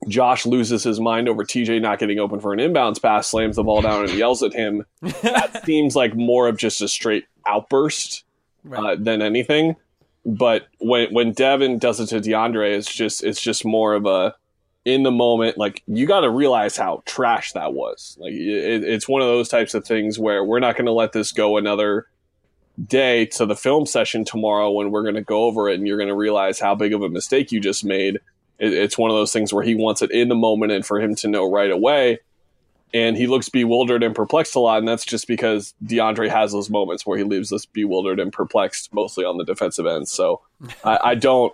Josh loses his mind over TJ not getting open for an inbounds pass, slams the ball down and yells at him. that seems like more of just a straight outburst uh, than anything. But when when Devin does it to DeAndre, it's just it's just more of a in the moment. Like you got to realize how trash that was. Like it, it's one of those types of things where we're not going to let this go another day to the film session tomorrow when we're going to go over it and you're going to realize how big of a mistake you just made it's one of those things where he wants it in the moment and for him to know right away. And he looks bewildered and perplexed a lot, and that's just because DeAndre has those moments where he leaves us bewildered and perplexed, mostly on the defensive end. So I, I don't,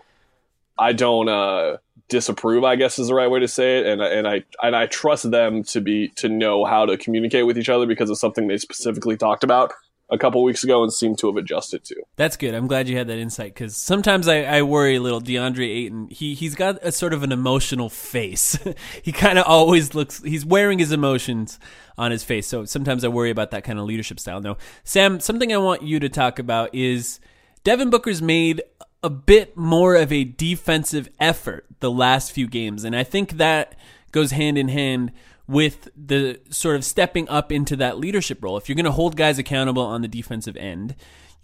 I don't uh, disapprove. I guess is the right way to say it, and and I and I trust them to be to know how to communicate with each other because it's something they specifically talked about a couple weeks ago and seem to have adjusted to. That's good. I'm glad you had that insight because sometimes I, I, worry a little. DeAndre Ayton, he he's got a sort of an emotional face. he kind of always looks. He's wearing his emotions on his face. So sometimes I worry about that kind of leadership style. No, Sam. Something I want you to talk about is Devin Booker's made a bit more of a defensive effort the last few games, and I think that goes hand in hand with the sort of stepping up into that leadership role. If you're going to hold guys accountable on the defensive end,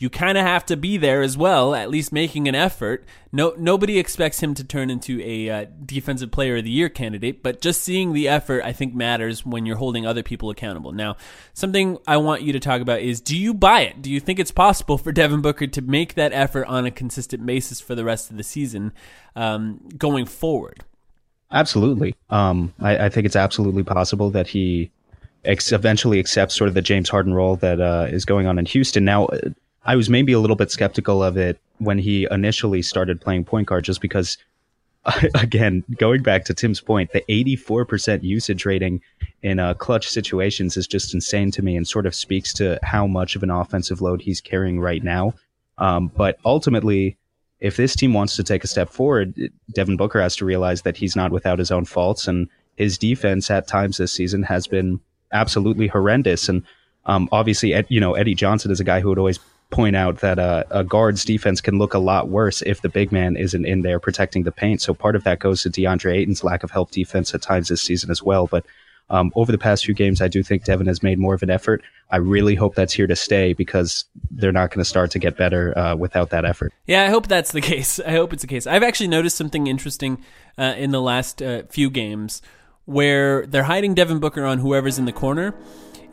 you kind of have to be there as well, at least making an effort. No, nobody expects him to turn into a uh, defensive player of the year candidate, but just seeing the effort, I think, matters when you're holding other people accountable. Now, something I want you to talk about is: Do you buy it? Do you think it's possible for Devin Booker to make that effort on a consistent basis for the rest of the season um, going forward? Absolutely. Um, I, I, think it's absolutely possible that he ex- eventually accepts sort of the James Harden role that uh, is going on in Houston. Now, I was maybe a little bit skeptical of it when he initially started playing point guard, just because, again, going back to Tim's point, the 84% usage rating in uh, clutch situations is just insane to me and sort of speaks to how much of an offensive load he's carrying right now. Um, but ultimately, if this team wants to take a step forward, Devin Booker has to realize that he's not without his own faults, and his defense at times this season has been absolutely horrendous. And um, obviously, you know, Eddie Johnson is a guy who would always point out that uh, a guard's defense can look a lot worse if the big man isn't in there protecting the paint. So part of that goes to DeAndre Ayton's lack of help defense at times this season as well. But um, over the past few games, I do think Devin has made more of an effort. I really hope that's here to stay because they're not going to start to get better uh, without that effort. Yeah, I hope that's the case. I hope it's the case. I've actually noticed something interesting uh, in the last uh, few games where they're hiding Devin Booker on whoever's in the corner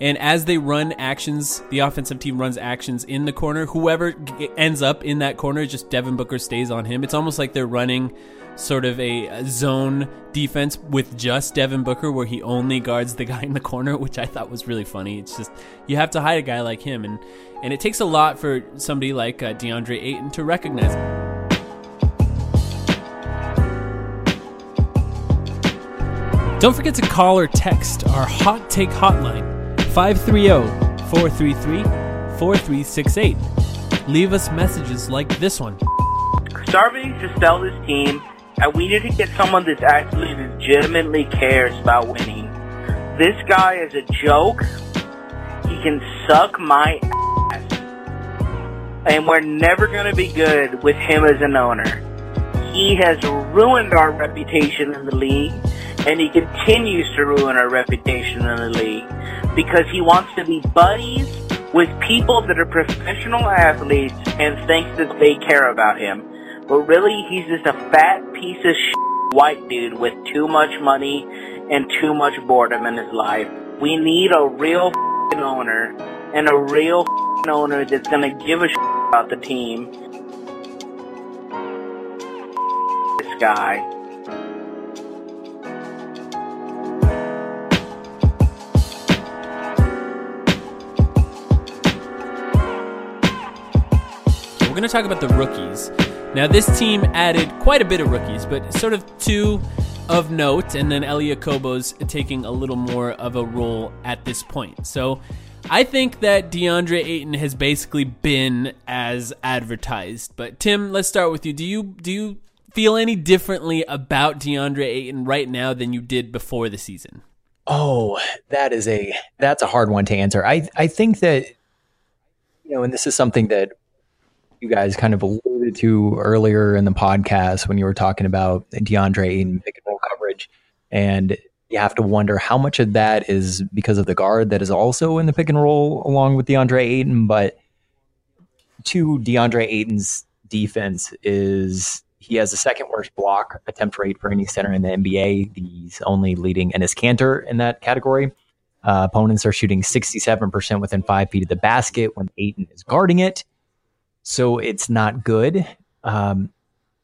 and as they run actions, the offensive team runs actions in the corner. Whoever ends up in that corner, just Devin Booker stays on him. It's almost like they're running sort of a zone defense with just Devin Booker, where he only guards the guy in the corner, which I thought was really funny. It's just you have to hide a guy like him, and and it takes a lot for somebody like uh, DeAndre Ayton to recognize. It. Don't forget to call or text our hot take hotline 530 433 4368. Leave us messages like this one. Starving to sell this team, and we need to get someone that actually legitimately cares about winning. This guy is a joke. He can suck my ass. And we're never going to be good with him as an owner. He has ruined our reputation in the league, and he continues to ruin our reputation in the league because he wants to be buddies with people that are professional athletes and thinks that they care about him. But really, he's just a fat piece of white dude with too much money and too much boredom in his life. We need a real owner and a real owner that's gonna give a about the team. This guy. Going to talk about the rookies. Now, this team added quite a bit of rookies, but sort of two of note, and then Elie Okobo's taking a little more of a role at this point. So I think that DeAndre Ayton has basically been as advertised. But Tim, let's start with you. Do you do you feel any differently about DeAndre Ayton right now than you did before the season? Oh, that is a that's a hard one to answer. I I think that you know, and this is something that you guys kind of alluded to earlier in the podcast when you were talking about DeAndre Ayton pick and roll coverage. And you have to wonder how much of that is because of the guard that is also in the pick and roll along with DeAndre Ayton. But to DeAndre Ayton's defense is he has the second worst block attempt rate for any center in the NBA. He's only leading Enes Kanter in that category. Uh, opponents are shooting 67% within five feet of the basket when Ayton is guarding it so it's not good. Um,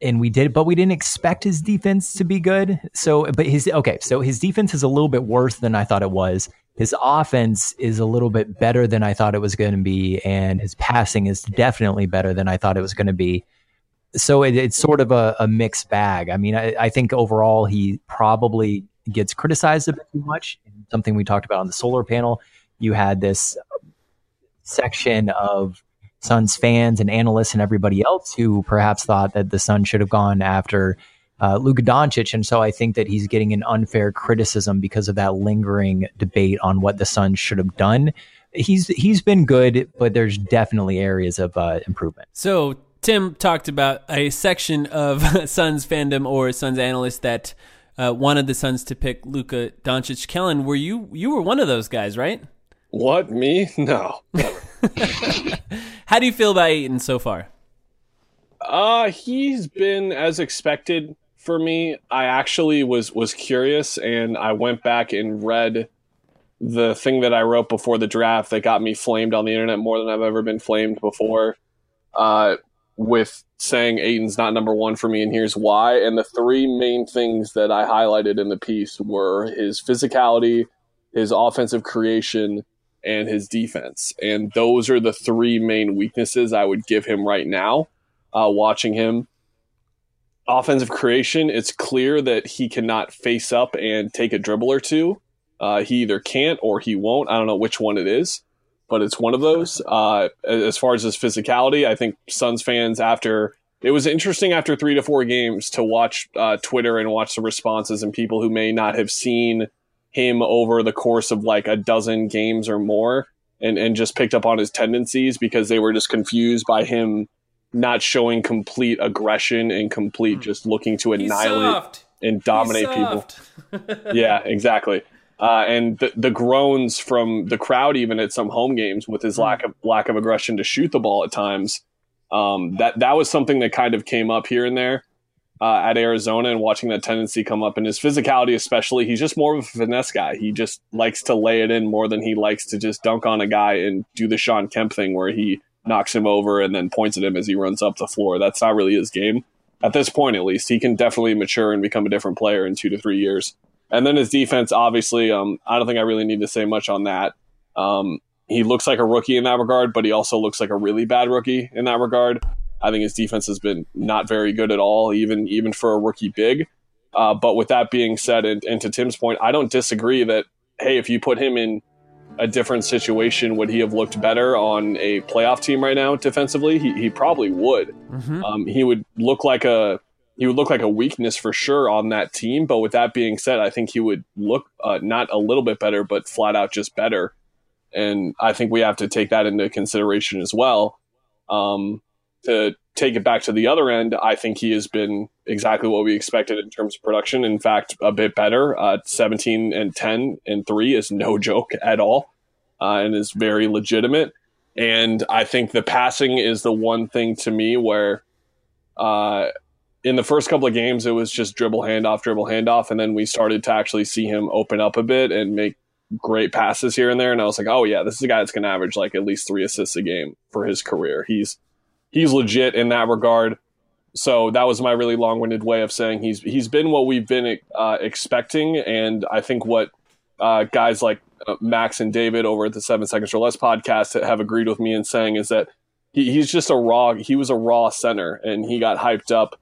and we did, but we didn't expect his defense to be good. So, but his okay, so his defense is a little bit worse than I thought it was. His offense is a little bit better than I thought it was going to be, and his passing is definitely better than I thought it was going to be. So it, it's sort of a, a, mixed bag. I mean, I, I, think overall he probably gets criticized a bit too much. Something we talked about on the solar panel. You had this section of Suns fans and analysts and everybody else who perhaps thought that the Suns should have gone after uh, Luka Doncic. And so I think that he's getting an unfair criticism because of that lingering debate on what the Suns should have done. He's he's been good, but there's definitely areas of uh, improvement. So Tim talked about a section of Suns fandom or Suns analysts that uh, wanted the Suns to pick Luka Doncic. Kellen, were you you were one of those guys, right? What me? No. How do you feel about Ayton so far? Uh, he's been as expected for me. I actually was was curious, and I went back and read the thing that I wrote before the draft that got me flamed on the internet more than I've ever been flamed before. Uh, with saying Ayton's not number one for me, and here's why. And the three main things that I highlighted in the piece were his physicality, his offensive creation, and his defense. And those are the three main weaknesses I would give him right now. Uh, watching him, offensive creation, it's clear that he cannot face up and take a dribble or two. Uh, he either can't or he won't. I don't know which one it is but it's one of those. Uh, as far as his physicality, I think Suns fans after it was interesting after three to four games to watch uh, Twitter and watch the responses and people who may not have seen him over the course of like a dozen games or more and, and just picked up on his tendencies because they were just confused by him not showing complete aggression and complete hmm. just looking to annihilate and dominate people. yeah, exactly uh, and the, the groans from the crowd, even at some home games, with his lack of lack of aggression to shoot the ball at times. Um, that that was something that kind of came up here and there uh, at Arizona, and watching that tendency come up, and his physicality, especially, he's just more of a finesse guy. He just likes to lay it in more than he likes to just dunk on a guy and do the Sean Kemp thing where he knocks him over and then points at him as he runs up the floor. That's not really his game at this point, at least. He can definitely mature and become a different player in two to three years. And then his defense, obviously, um, I don't think I really need to say much on that. Um, he looks like a rookie in that regard, but he also looks like a really bad rookie in that regard. I think his defense has been not very good at all, even even for a rookie big. Uh, but with that being said, and, and to Tim's point, I don't disagree that hey, if you put him in a different situation, would he have looked better on a playoff team right now defensively? He, he probably would. Mm-hmm. Um, he would look like a he would look like a weakness for sure on that team. But with that being said, I think he would look uh, not a little bit better, but flat out just better. And I think we have to take that into consideration as well. Um, to take it back to the other end, I think he has been exactly what we expected in terms of production. In fact, a bit better. Uh, 17 and 10 and 3 is no joke at all uh, and is very legitimate. And I think the passing is the one thing to me where uh, in the first couple of games, it was just dribble handoff, dribble handoff, and then we started to actually see him open up a bit and make great passes here and there. And I was like, oh yeah, this is a guy that's going to average like at least three assists a game for his career. He's he's legit in that regard. So that was my really long-winded way of saying he's he's been what we've been uh, expecting, and I think what uh, guys like uh, Max and David over at the Seven Seconds or Less podcast have agreed with me in saying is that he, he's just a raw. He was a raw center, and he got hyped up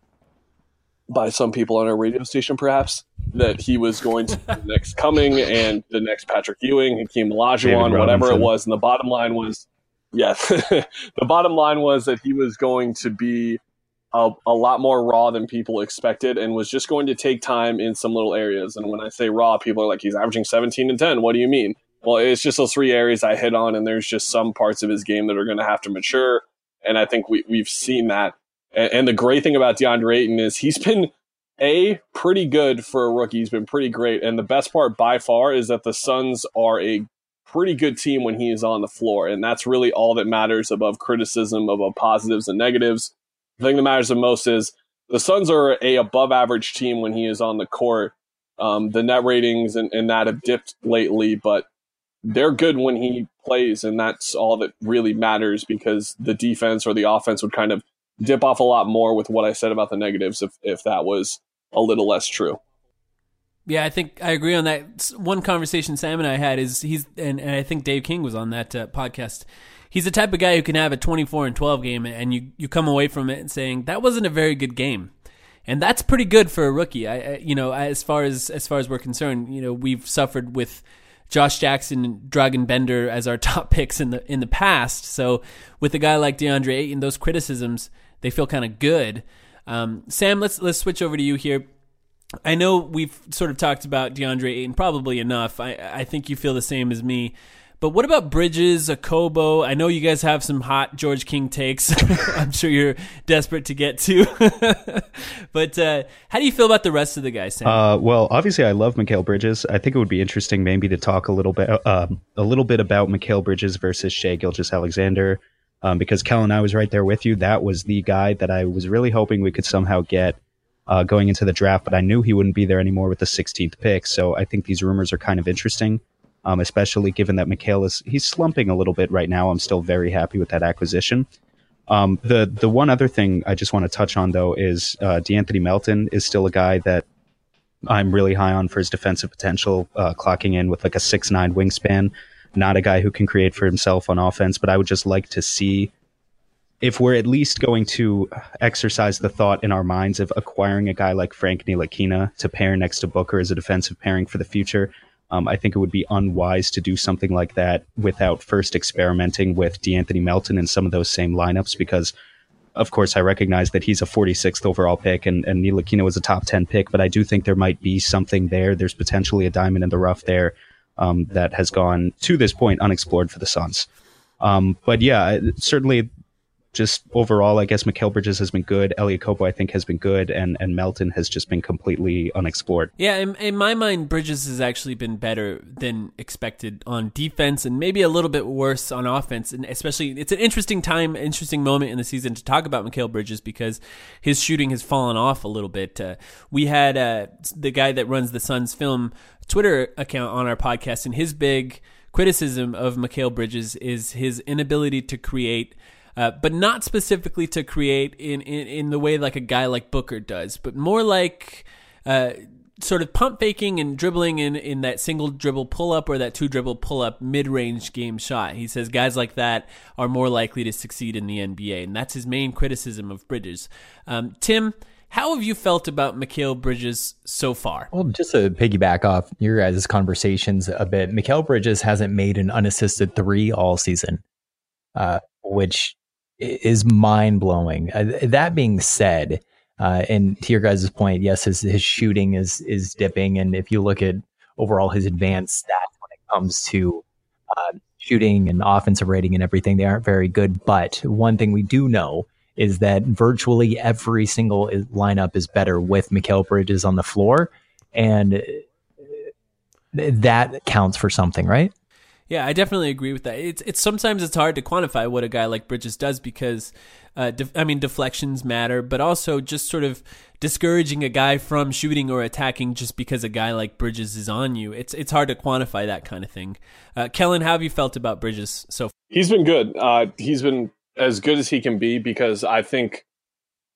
by some people on our radio station, perhaps, that he was going to be the next coming and the next Patrick Ewing, Hakeem Olajuwon, whatever it was. And the bottom line was, yes, the bottom line was that he was going to be a, a, lot more raw than people expected and was just going to take time in some little areas. And when I say raw, people are like, he's averaging 17 and 10. What do you mean? Well, it's just those three areas I hit on, and there's just some parts of his game that are going to have to mature. And I think we, we've seen that and, and the great thing about DeAndre Ayton is he's been a pretty good for a rookie. He's been pretty great, and the best part by far is that the Suns are a pretty good team when he is on the floor, and that's really all that matters above criticism, above positives and negatives. The thing that matters the most is the Suns are a above average team when he is on the court. Um, the net ratings and, and that have dipped lately, but they're good when he plays, and that's all that really matters because the defense or the offense would kind of dip off a lot more with what I said about the negatives if if that was a little less true. Yeah, I think I agree on that. One conversation Sam and I had is he's and, and I think Dave King was on that uh, podcast. He's the type of guy who can have a 24 and 12 game and you you come away from it and saying that wasn't a very good game. And that's pretty good for a rookie. I, I you know, as far as as far as we're concerned, you know, we've suffered with Josh Jackson and Dragan Bender as our top picks in the in the past. So with a guy like DeAndre Ayton, those criticisms they feel kind of good. Um, Sam, let's let's switch over to you here. I know we've sort of talked about DeAndre Ayton probably enough. I I think you feel the same as me, But what about Bridges, Okobo? I know you guys have some hot George King takes. I'm sure you're desperate to get to. but uh, how do you feel about the rest of the guys? Sam? Uh, well, obviously, I love Mikal Bridges. I think it would be interesting maybe to talk a little bit, uh, a little bit about Mikal Bridges versus Shai Gilgeous-Alexander, um, because Kellen, I was right there with you. That was the guy that I was really hoping we could somehow get uh, going into the draft, but I knew he wouldn't be there anymore with the 16th pick. So I think these rumors are kind of interesting um, especially given that Mikal is he's slumping a little bit right now. I'm still very happy with that acquisition. Um, the the one other thing I just want to touch on though is uh, De'Anthony Melton is still a guy that I'm really high on for his defensive potential, uh, clocking in with like a six nine wingspan. Not a guy who can create for himself on offense, but I would just like to see if we're at least going to exercise the thought in our minds of acquiring a guy like Frank Ntilikina to pair next to Booker as a defensive pairing for the future. Um, I think it would be unwise to do something like that without first experimenting with De'Anthony Melton in some of those same lineups because of course, I recognize that he's a 46th overall pick and, and Ntilikina was a top 10 pick, but I do think there might be something there. There's potentially a diamond in the rough there um, that has gone to this point unexplored for the Suns. Um, but yeah, certainly just overall, I guess Mikal Bridges has been good. Elie Okobo, I think, has been good, and and Melton has just been completely unexplored. Yeah, in, in, my mind, Bridges has actually been better than expected on defense, and maybe a little bit worse on offense. And especially, it's an interesting time, interesting moment in the season to talk about Mikal Bridges because his shooting has fallen off a little bit. Uh, we had uh, the guy that runs the Suns film Twitter account on our podcast, and his big criticism of Mikal Bridges is his inability to create uh, but not specifically to create in, in, in the way like a guy like Booker does, but more like uh, sort of pump faking and dribbling in, in that single dribble pull up or that two dribble pull up mid range game shot. He says guys like that are more likely to succeed in the NBA, and that's his main criticism of Bridges. Um, Tim, how have you felt about Mikal Bridges so far? Well, just to piggyback off your guys' conversations a bit, Mikal Bridges hasn't made an unassisted three all season, uh, which is mind blowing. Uh, that being said, uh, and to your guys' point, yes, his, his shooting is is dipping, and if you look at overall his advanced stats when it comes to uh, shooting and offensive rating and everything, they aren't very good. But one thing we do know is that virtually every single lineup is better with Mikal Bridges on the floor, and uh, that counts for something, right? Yeah, I definitely agree with that. It's it's sometimes it's hard to quantify what a guy like Bridges does because, uh, def- I mean, deflections matter, but also just sort of discouraging a guy from shooting or attacking just because a guy like Bridges is on you. It's it's hard to quantify that kind of thing. Uh, Kellen, how have you felt about Bridges so far? He's been good. Uh, he's been as good as he can be because I think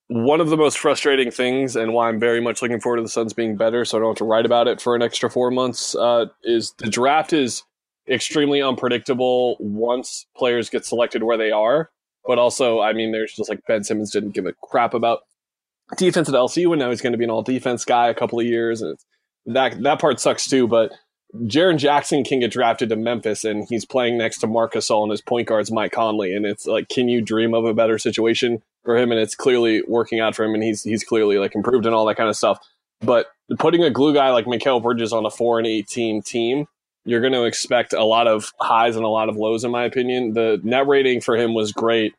one of the most frustrating things and why I'm very much looking forward to the Suns being better, so I don't have to write about it for an extra four months, uh, is the draft is extremely unpredictable once players get selected where they are. But also, I mean, there's just like Ben Simmons didn't give a crap about defense at LSU, and now he's going to be an all defense guy a couple of years, and that that part sucks too. But Jaren Jackson can get drafted to Memphis, and he's playing next to Marc Gasol, and his point guard's Mike Conley, and it's like, can you dream of a better situation for him? And it's clearly working out for him, and he's he's clearly like improved and all that kind of stuff. But putting a glue guy like Mikal Bridges on a four and eighteen team you're going to expect a lot of highs and a lot of lows, in my opinion. The net rating for him was great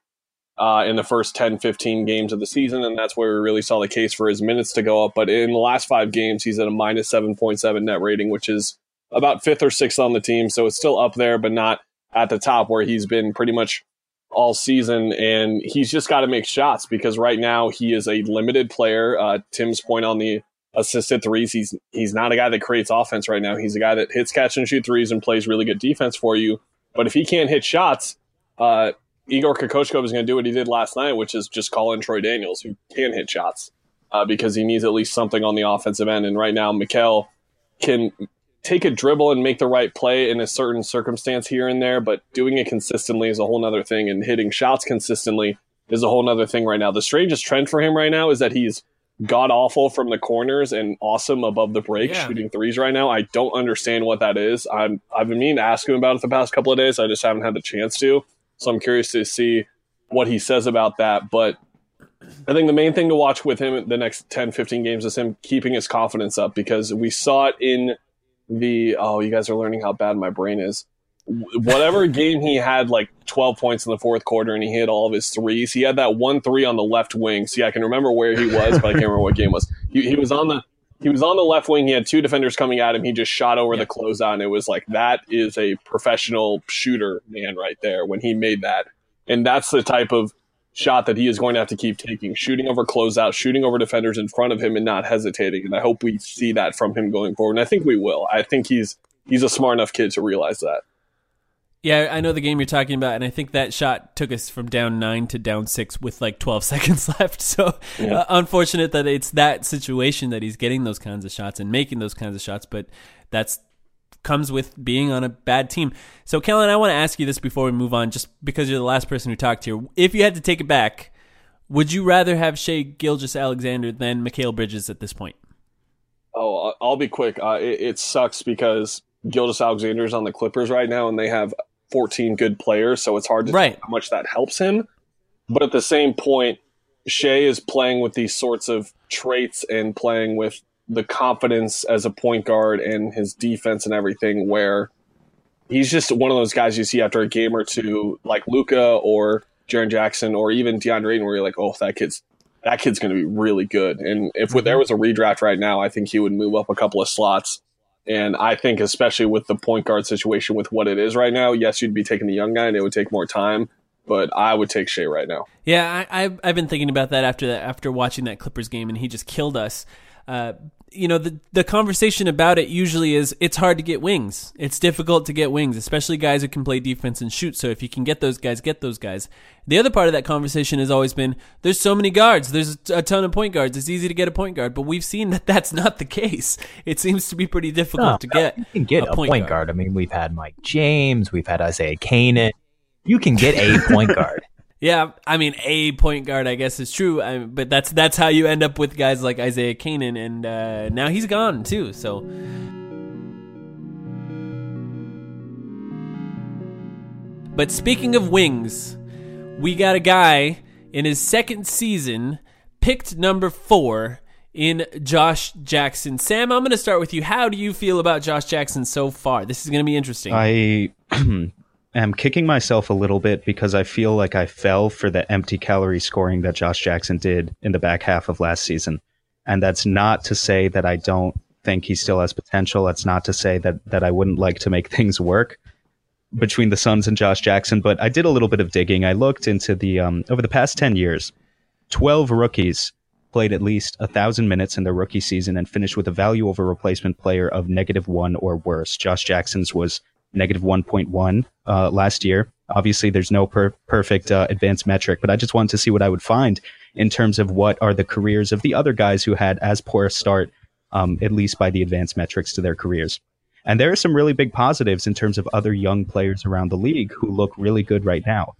uh, in the first 10, 15 games of the season, and that's where we really saw the case for his minutes to go up. But in the last five games, he's at a minus 7.7 net rating, which is about fifth or sixth on the team. So it's still up there, but not at the top where he's been pretty much all season. And he's just got to make shots because right now he is a limited player. Uh, Tim's point on the assisted threes. He's he's not a guy that creates offense right now. He's a guy that hits catch and shoot threes and plays really good defense for you. But if he can't hit shots, uh, Igor Kokoskov is going to do what he did last night, which is just call in Troy Daniels, who can hit shots, uh, because he needs at least something on the offensive end. And right now, Mikal can take a dribble and make the right play in a certain circumstance here and there, but doing it consistently is a whole other thing, and hitting shots consistently is a whole other thing right now. The strangest trend for him right now is that he's god awful from the corners and awesome above the break yeah. shooting threes right now. I don't understand what that is. I'm I've been meaning to ask him about it the past couple of days. I just haven't had the chance to. So I'm curious to see what he says about that. But I think the main thing to watch with him the next 10, 15 games is him keeping his confidence up because we saw it in the oh, you guys are learning how bad my brain is. Whatever game he had like 12 points in the fourth quarter and he hit all of his threes. He had that one three on the left wing. See, I can remember where he was, but I can't remember what game it was. He, he was on the he was on the left wing. He had two defenders coming at him. He just shot over the closeout, and it was like that is a professional shooter man right there when he made that. And that's the type of shot that he is going to have to keep taking, shooting over closeout, shooting over defenders in front of him, and not hesitating. And I hope we see that from him going forward. And I think we will. I think he's he's a smart enough kid to realize that. Yeah, I know the game you're talking about, and I think that shot took us from down nine to down six with like 12 seconds left. So, yeah. uh, unfortunate that it's that situation that he's getting those kinds of shots and making those kinds of shots, but that's comes with being on a bad team. So, Kellen, I want to ask you this before we move on, just because you're the last person who talked here. If you had to take it back, would you rather have Shai Gilgeous-Alexander than Mikal Bridges at this point? Oh, I'll be quick. Uh, it, it sucks because Gilgeous-Alexander is on the Clippers right now, and they have 14 good players, so it's hard to right. how much that helps him. But at the same point, Shai is playing with these sorts of traits and playing with the confidence as a point guard and his defense and everything where he's just one of those guys you see after a game or two, like Luka or Jaren Jackson or even DeAndre Ayton, where you're like, oh, that kid's that kid's going to be really good. And if there mm-hmm. was a redraft right now, I think he would move up a couple of slots and I think, especially with the point guard situation with what it is right now, yes, you'd be taking the young guy and it would take more time. But I would take Shai right now. Yeah, I, have I've been thinking about that after that after watching that Clippers game, and he just killed us. Uh, you know, the the conversation about it usually is it's hard to get wings. It's difficult to get wings, especially guys who can play defense and shoot. So if you can get those guys, get those guys. The other part of that conversation has always been there's so many guards. There's a ton of point guards. It's easy to get a point guard, but we've seen that that's not the case. It seems to be pretty difficult no, to get. You can get a, a point, point guard. guard. I mean, we've had Mike James, we've had Isaiah Canaan. You can get a point guard. Yeah, I mean, a point guard, I guess, is true, I, but that's that's how you end up with guys like Isaiah Canaan, and uh, now he's gone too. So, but speaking of wings, we got a guy in his second season, picked number four in Josh Jackson. Sam, I'm going to start with you. How do you feel about Josh Jackson so far? This is going to be interesting. I am kicking myself a little bit because I feel like I fell for the empty calorie scoring that Josh Jackson did in the back half of last season. And that's not to say that I don't think he still has potential. That's not to say that that I wouldn't like to make things work between the Suns and Josh Jackson, but I did a little bit of digging. I looked into the um, over the past 10 years, 12 rookies played at least a thousand minutes in their rookie season and finished with a value over replacement player of negative one or worse. Josh Jackson's was negative 1.1 uh, last year. Obviously, there's no per- perfect uh, advanced metric, but I just wanted to see what I would find in terms of what are the careers of the other guys who had as poor a start, um, at least by the advanced metrics to their careers. And there are some really big positives in terms of other young players around the league who look really good right now.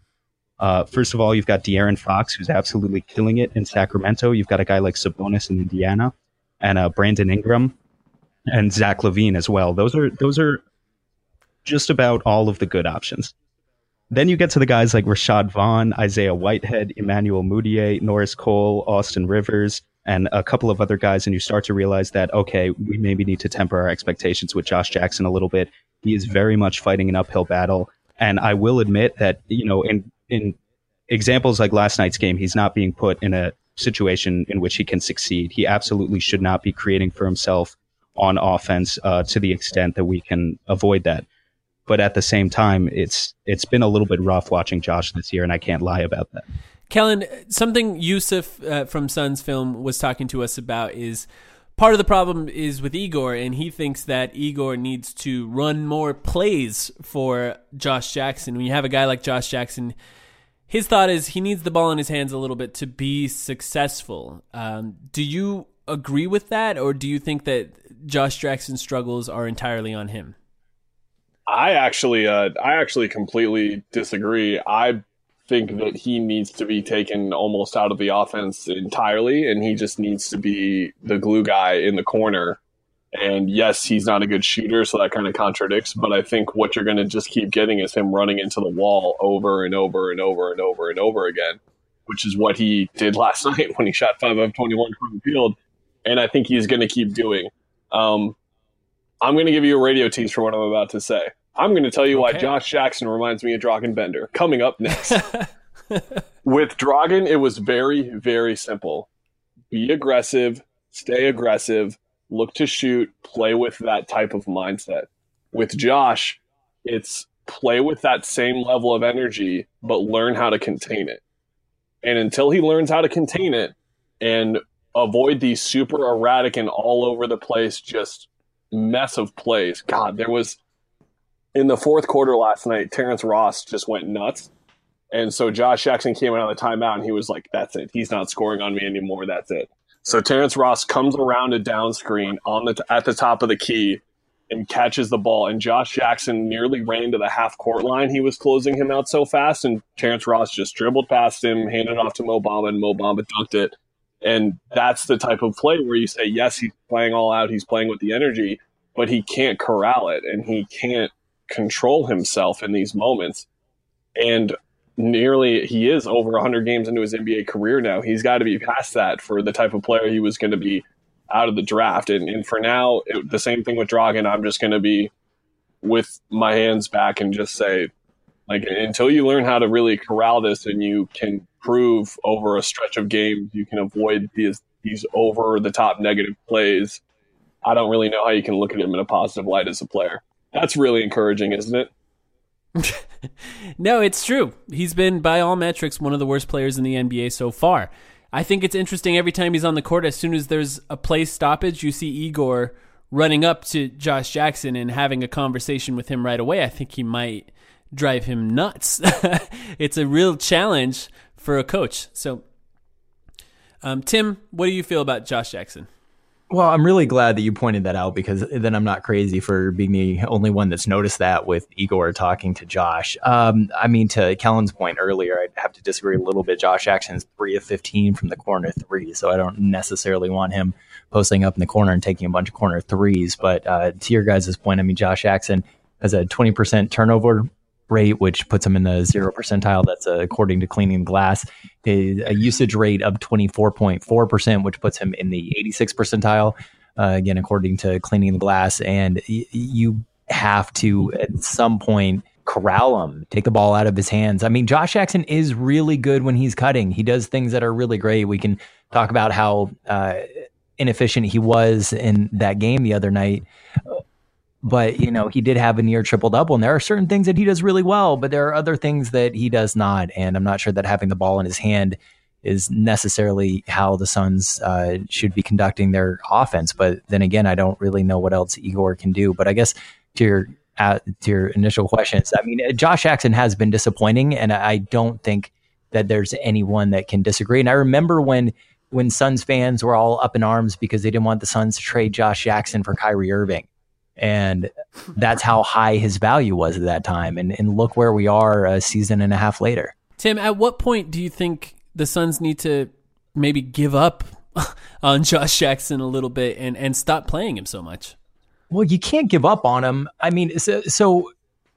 Uh, first of all, you've got De'Aaron Fox, who's absolutely killing it in Sacramento. You've got a guy like Sabonis in Indiana, and uh, Brandon Ingram, and Zach LaVine as well. Those are those are just about all of the good options. Then you get to the guys like Rashad Vaughn, Isaiah Whitehead, Emmanuel Mudiay, Norris Cole, Austin Rivers, and a couple of other guys, and you start to realize that, okay, we maybe need to temper our expectations with Josh Jackson a little bit. He is very much fighting an uphill battle. And I will admit that, you know, in, in examples like last night's game, he's not being put in a situation in which he can succeed. He absolutely should not be creating for himself on offense uh, to the extent that we can avoid that but at the same time, it's it's been a little bit rough watching Josh this year, and I can't lie about that. Kellen, something Yusuf uh, from Suns Film was talking to us about is part of the problem is with Igor, and he thinks that Igor needs to run more plays for Josh Jackson. When you have a guy like Josh Jackson, his thought is he needs the ball in his hands a little bit to be successful. Um, do you agree with that, or do you think that Josh Jackson's struggles are entirely on him? I actually, uh, I actually completely disagree. I think that he needs to be taken almost out of the offense entirely, and he just needs to be the glue guy in the corner. And yes, he's not a good shooter, so that kind of contradicts. But I think what you're going to just keep getting is him running into the wall over and over and over and over and over again, which is what he did last night when he shot five of 21 from the field. And I think he's going to keep doing. Um, I'm going to give you a radio tease for what I'm about to say. I'm going to tell you Okay. why Josh Jackson reminds me of Dragan Bender. Coming up next. With Dragan, it was very, very simple. Be aggressive, stay aggressive, look to shoot, play with that type of mindset. With Josh, it's play with that same level of energy, but learn how to contain it. And until he learns how to contain it and avoid these super erratic and all over the place, just mess of plays. God, there was in the fourth quarter last night, Terrence Ross just went nuts. And so Josh Jackson came out of the timeout and he was like, That's it. He's not scoring on me anymore. That's it. So Terrence Ross comes around a down screen on the at the top of the key and catches the ball. And Josh Jackson nearly ran to the half court line. He was closing him out so fast, and Terrence Ross just dribbled past him, handed off to Mo Bamba, and Mo Bamba dunked it. And that's the type of play where you say, yes, he's playing all out, he's playing with the energy, but he can't corral it and he can't control himself in these moments. And nearly, he is over 100 games into his NBA career now. He's got to be past that for the type of player he was going to be out of the draft. And, and for now, it, the same thing with Dragan. I'm just going to be with my hands back and just say, like, until you learn how to really corral this and you can prove over a stretch of games, you can avoid these these over the top negative plays. I don't really know how you can look at him in a positive light as a player. That's really encouraging, isn't it? no, it's true. He's been, by all metrics, one of the worst players in the NBA so far. I think it's interesting every time he's on the court, as soon as there's a play stoppage, you see Igor running up to Josh Jackson and having a conversation with him right away. I think he might drive him nuts. it's a real challenge for a coach. So, um, Tim, what do you feel about Josh Jackson? Well, I'm really glad that you pointed that out because then I'm not crazy for being the only one that's noticed that with Igor talking to Josh. Um, I mean, to Kellen's point earlier, I'd have to disagree a little bit. Josh Jackson's three of 15 from the corner three, so I don't necessarily want him posting up in the corner and taking a bunch of corner threes. But uh, to your guys' point, I mean, Josh Jackson has a 20% turnover rate, which puts him in the zero percentile. That's uh, according to Cleaning Glass. A, a usage rate of 24.4%, which puts him in the 86 percentile. Uh, again, according to Cleaning the Glass. And y- you have to, at some point, corral him, take the ball out of his hands. I mean, Josh Jackson is really good when he's cutting. He does things that are really great. We can talk about how uh, inefficient he was in that game the other night but you know he did have a near triple double and there are certain things that he does really well but there are other things that he does not and i'm not sure that having the ball in his hand is necessarily how the suns uh, should be conducting their offense but then again i don't really know what else igor can do but i guess to your uh, to your initial questions i mean josh jackson has been disappointing and i don't think that there's anyone that can disagree and i remember when when suns fans were all up in arms because they didn't want the suns to trade josh jackson for kyrie irving and that's how high his value was at that time. And and look where we are a season and a half later. Tim, at what point do you think the Suns need to maybe give up on Josh Jackson a little bit and, and stop playing him so much? Well, you can't give up on him. I mean, so, so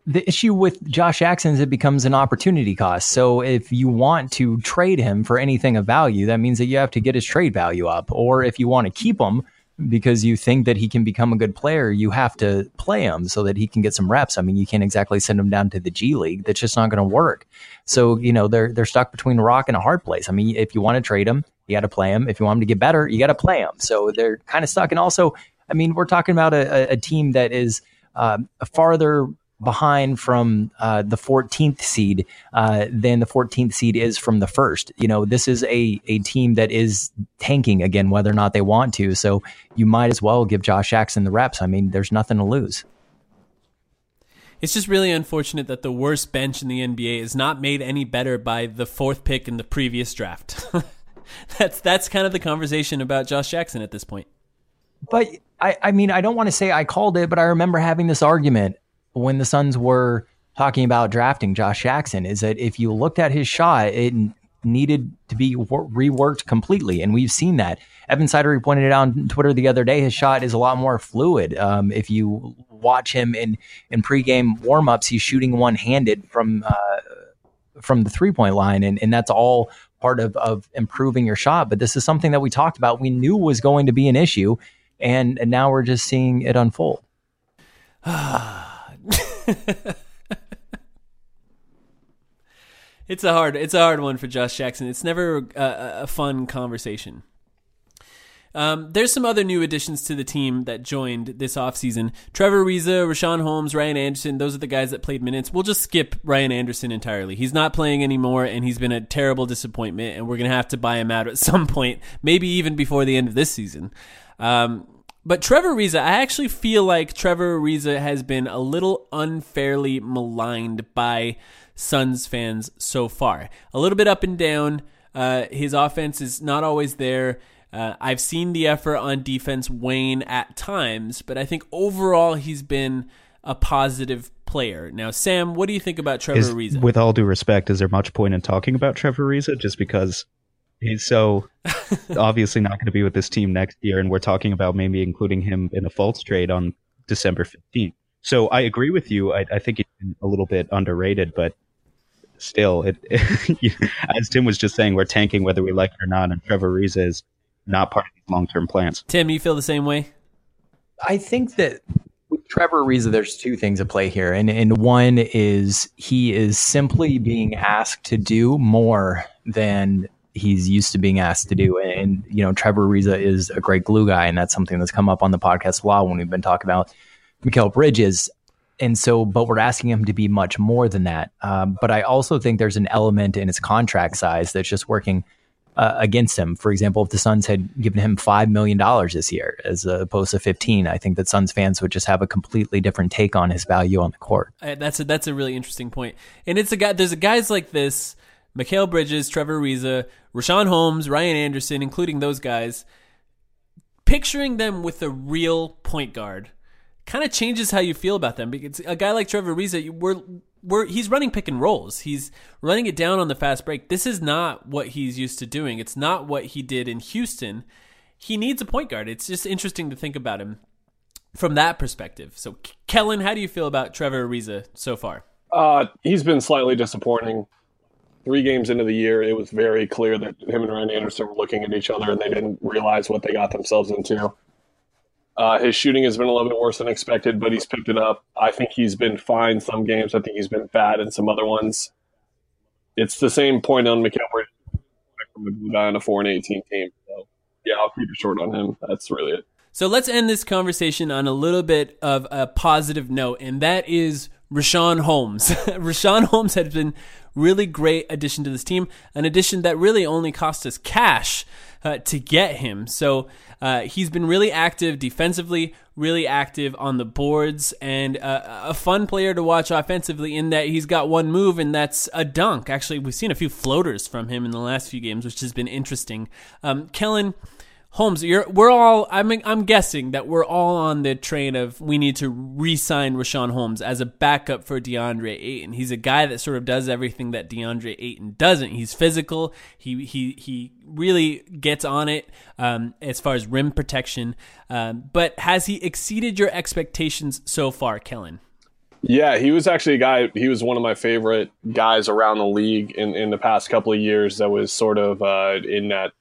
the issue with Josh Jackson is it becomes an opportunity cost. So if you want to trade him for anything of value, that means that you have to get his trade value up. Or if you want to keep him, because you think that he can become a good player, you have to play him so that he can get some reps. I mean, you can't exactly send him down to the G League. That's just not going to work. So, you know, they're they're stuck between a rock and a hard place. I mean, if you want to trade him, you got to play him. If you want him to get better, you got to play him. So they're kind of stuck. And also, I mean, we're talking about a, a team that is um, farther behind from uh, the 14th seed uh, than the 14th seed is from the first. You know, this is a a team that is tanking again, whether or not they want to. So you might as well give Josh Jackson the reps. I mean, there's nothing to lose. It's just really unfortunate that the worst bench in the NBA is not made any better by the fourth pick in the previous draft. that's that's kind of the conversation about Josh Jackson at this point. But I, I mean, I don't want to say I called it, but I remember having this argument when the Suns were talking about drafting Josh Jackson. Is that if you looked at his shot, it needed to be reworked completely, and we've seen that. Evan Sidery pointed it out on Twitter the other day. His shot is a lot more fluid. Um, if you watch him in in pregame warmups, he's shooting one handed from uh, from the three point line, and and that's all part of of improving your shot. But this is something that we talked about. We knew was going to be an issue, and, and now we're just seeing it unfold. it's a hard it's a hard one for Josh Jackson. It's never a, a fun conversation. Um, there's some other new additions to the team that joined this offseason. Trevor Ariza, Richaun Holmes, Ryan Anderson, those are the guys that played minutes. We'll just skip Ryan Anderson entirely. He's not playing anymore, and he's been a terrible disappointment, and we're going to have to buy him out at some point, maybe even before the end of this season. Um, but Trevor Ariza, I actually feel like Trevor Ariza has been a little unfairly maligned by Suns fans so far. A little bit up and down. Uh, his offense is not always there. Uh, I've seen the effort on defense wane at times, but I think overall he's been a positive player. Now, Sam, what do you think about Trevor is, Ariza? With all due respect, is there much point in talking about Trevor Ariza just because he's so obviously not going to be with this team next year, and we're talking about maybe including him in a false trade on December 15th. So I agree with you. I, I think he's a little bit underrated, but still, it, as Tim was just saying, we're tanking whether we like it or not, and Trevor Ariza is not part of these long term plans. Tim, you feel the same way? I think that with Trevor Ariza, there's two things at play here, and and one is he is simply being asked to do more than he's used to being asked to do. And, you know, Trevor Ariza is a great glue guy, and that's something that's come up on the podcast a lot when we've been talking about Mikal Bridges. And so, but we're asking him to be much more than that. Um, but I also think there's an element in his contract size that's just working uh, against him. For example, if the Suns had given him $5 million this year as opposed to 15, I think that Suns fans would just have a completely different take on his value on the court. Uh, that's a, that's a really interesting point. And it's a guy, there's a guys like this, Mikal Bridges, Trevor Ariza, Richaun Holmes, Ryan Anderson, including those guys, picturing them with a real point guard kind of changes how you feel about them. Because a guy like Trevor Ariza, we're we're he's running pick and rolls. He's running it down on the fast break. This is not what he's used to doing. It's not what he did in Houston. He needs a point guard. It's just interesting to think about him from that perspective. So, Kellen, how do you feel about Trevor Ariza so far? Uh, he's been slightly disappointing three games into the year, it was very clear that him and Ryan Anderson were looking at each other and they didn't realize what they got themselves into. Uh, his shooting has been a little bit worse than expected, but he's picked it up. I think he's been fine some games. I think he's been bad in some other ones. It's the same point on McElroy from a guy on a four and eighteen team. So yeah, I'll keep it short on him. That's really it. So let's end this conversation on a little bit of a positive note, and that is Richaun Holmes. Richaun Holmes has been really great addition to this team, an addition that really only cost us cash uh, to get him. So uh, he's been really active defensively, really active on the boards, and uh, a fun player to watch offensively in that he's got one move, and that's a dunk. Actually, we've seen a few floaters from him in the last few games, which has been interesting. Um, Kellen Holmes, you're we're all I'm I'm guessing that we're all on the train of we need to re-sign Richaun Holmes as a backup for DeAndre Ayton. He's a guy that sort of does everything that DeAndre Ayton doesn't. He's physical. He he he really gets on it um, as far as rim protection. Um, but has he exceeded your expectations so far, Kellen? Yeah, he was actually a guy. He was one of my favorite guys around the league in, in the past couple of years. That was sort of uh, in that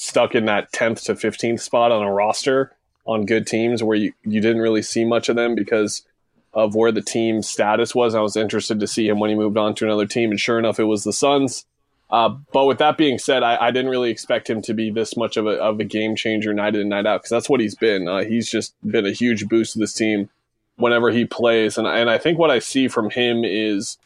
stuck in that 10th to 15th spot on a roster on good teams where you, you didn't really see much of them because of where the team status was. I was interested to see him when he moved on to another team, and sure enough, it was the Suns. Uh, but with that being said, I, I, didn't really expect him to be this much of a, of a game changer night in and night out because that's what he's been. Uh, he's just been a huge boost to this team whenever he plays, and and I think what I see from him is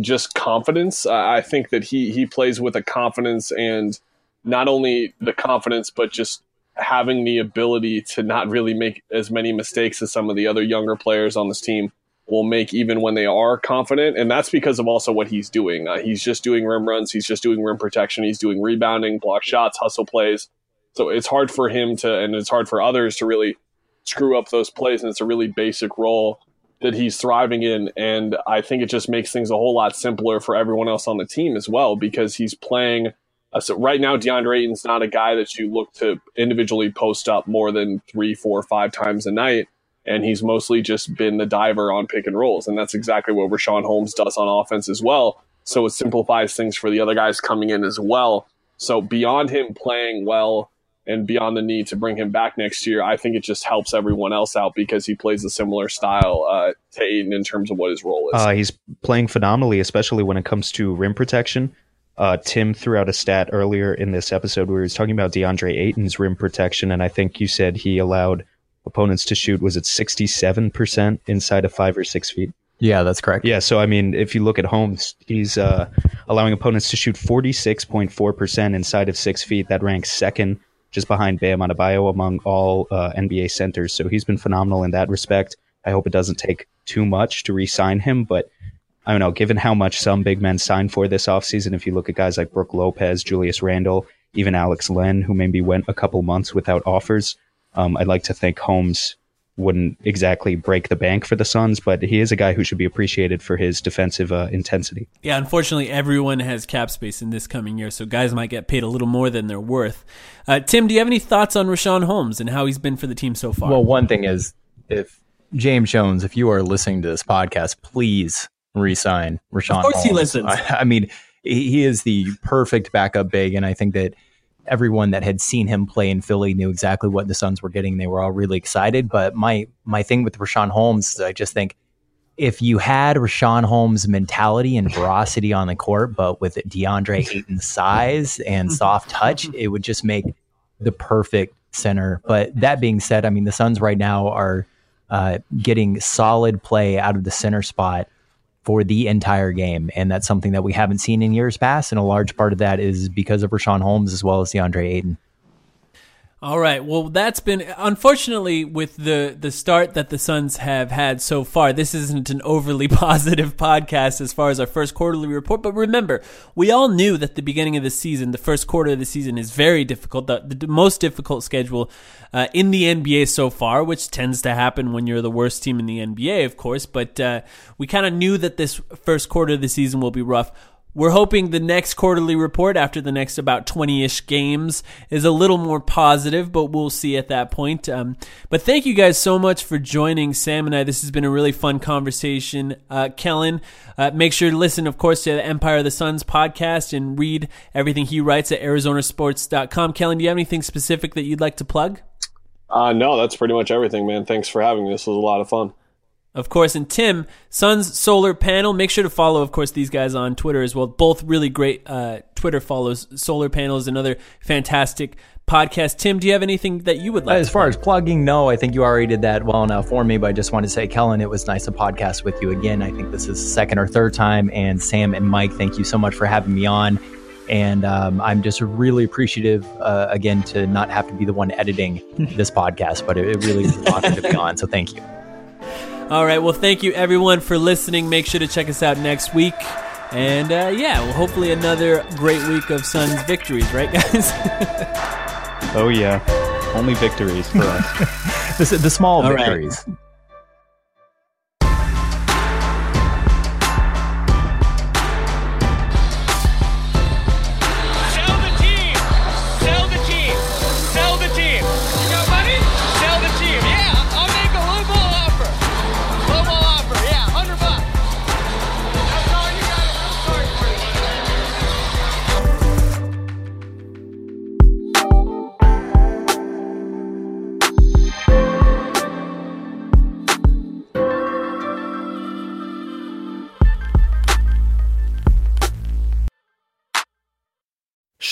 just confidence. Uh, I think that he he plays with a confidence and not only the confidence, but just having the ability to not really make as many mistakes as some of the other younger players on this team will make even when they are confident. And that's because of also what he's doing. Uh, he's just doing rim runs, he's just doing rim protection, he's doing rebounding, block shots, hustle plays. So it's hard for him to, and it's hard for others to really screw up those plays. And it's a really basic role that he's thriving in. And I think it just makes things a whole lot simpler for everyone else on the team as well because he's playing – uh, so right now, DeAndre Ayton's not a guy that you look to individually post up more than three, four, five times a night. And he's mostly just been the diver on pick and rolls. And that's exactly what Richaun Holmes does on offense as well. So it simplifies things for the other guys coming in as well. So beyond him playing well and beyond the need to bring him back next year, I think it just helps everyone else out because he plays a similar style uh, to Ayton in terms of what his role is. Uh, he's playing phenomenally, especially when it comes to rim protection. Uh, Tim threw out a stat earlier in this episode where he was talking about DeAndre Ayton's rim protection, and I think you said he allowed opponents to shoot was it 67% inside of five or six feet yeah that's correct yeah so i mean if you look at holmes he's uh, allowing opponents to shoot 46.4% inside of six feet that ranks second just behind Bam Adebayo among all uh, NBA centers. So he's been phenomenal in that respect. I hope it doesn't take too much to re-sign him, but I don't know, given how much some big men signed for this offseason, if you look at guys like Brook Lopez, Julius Randle, even Alex Len, who maybe went a couple months without offers, um, I'd like to think Holmes wouldn't exactly break the bank for the Suns, but he is a guy who should be appreciated for his defensive uh, intensity. Yeah, unfortunately, everyone has cap space in this coming year, so guys might get paid a little more than they're worth. Uh, Tim, do you have any thoughts on Richaun Holmes and how he's been for the team so far? Well, one thing is, if James Jones, if you are listening to this podcast, please resign Richaun. Of course, Holmes. he listens. I, I mean, he is the perfect backup big, and I think that everyone that had seen him play in Philly knew exactly what the Suns were getting. They were all really excited. But my my thing with Richaun Holmes is I just think if you had Richaun Holmes' mentality and ferocity on the court, but with DeAndre Ayton's size and soft touch, it would just make the perfect center. But that being said, I mean the Suns right now are uh, getting solid play out of the center spot for the entire game. And that's something that we haven't seen in years past. And a large part of that is because of Richaun Holmes as well as DeAndre Ayton. All right. Well, that's been unfortunately with the the start that the Suns have had so far. This isn't an overly positive podcast as far as our first quarterly report. But remember, we all knew that the beginning of the season, the first quarter of the season, is very difficult. The, the most difficult schedule uh, in the NBA so far, which tends to happen when you're the worst team in the NBA, of course. But uh, we kind of knew that this first quarter of the season will be rough. We're hoping the next quarterly report after the next about 20 ish games is a little more positive, but we'll see at that point. Um, but thank you guys so much for joining Sam and I. This has been a really fun conversation. Uh, Kellen, uh, make sure to listen, of course, to the Empire of the Suns podcast and read everything he writes at ArizonaSports.com. Kellen, do you have anything specific that you'd like to plug? Uh, no, that's pretty much everything, man. Thanks for having me. This was a lot of fun of course, and Tim, Suns Solar Panel. Make sure to follow, of course, these guys on Twitter as well. Both really great uh, Twitter follows. Solar Panel is another fantastic podcast. Tim, do you have anything that you would like? As far as plugging, no, I think you already did that well enough for me. But I just want to say, Kellen, it was nice to podcast with you again. I think this is the second or third time. And Sam and Mike, thank you so much for having me on. And um, I'm just really appreciative, uh, again, to not have to be the one editing this podcast, but it, it really is an honor to be on. So thank you. All right. Well, thank you everyone for listening. Make sure to check us out next week. And uh, yeah, well, hopefully another great week of Suns victories, right, guys? oh, yeah. Only victories for us. the, the small All victories. Right.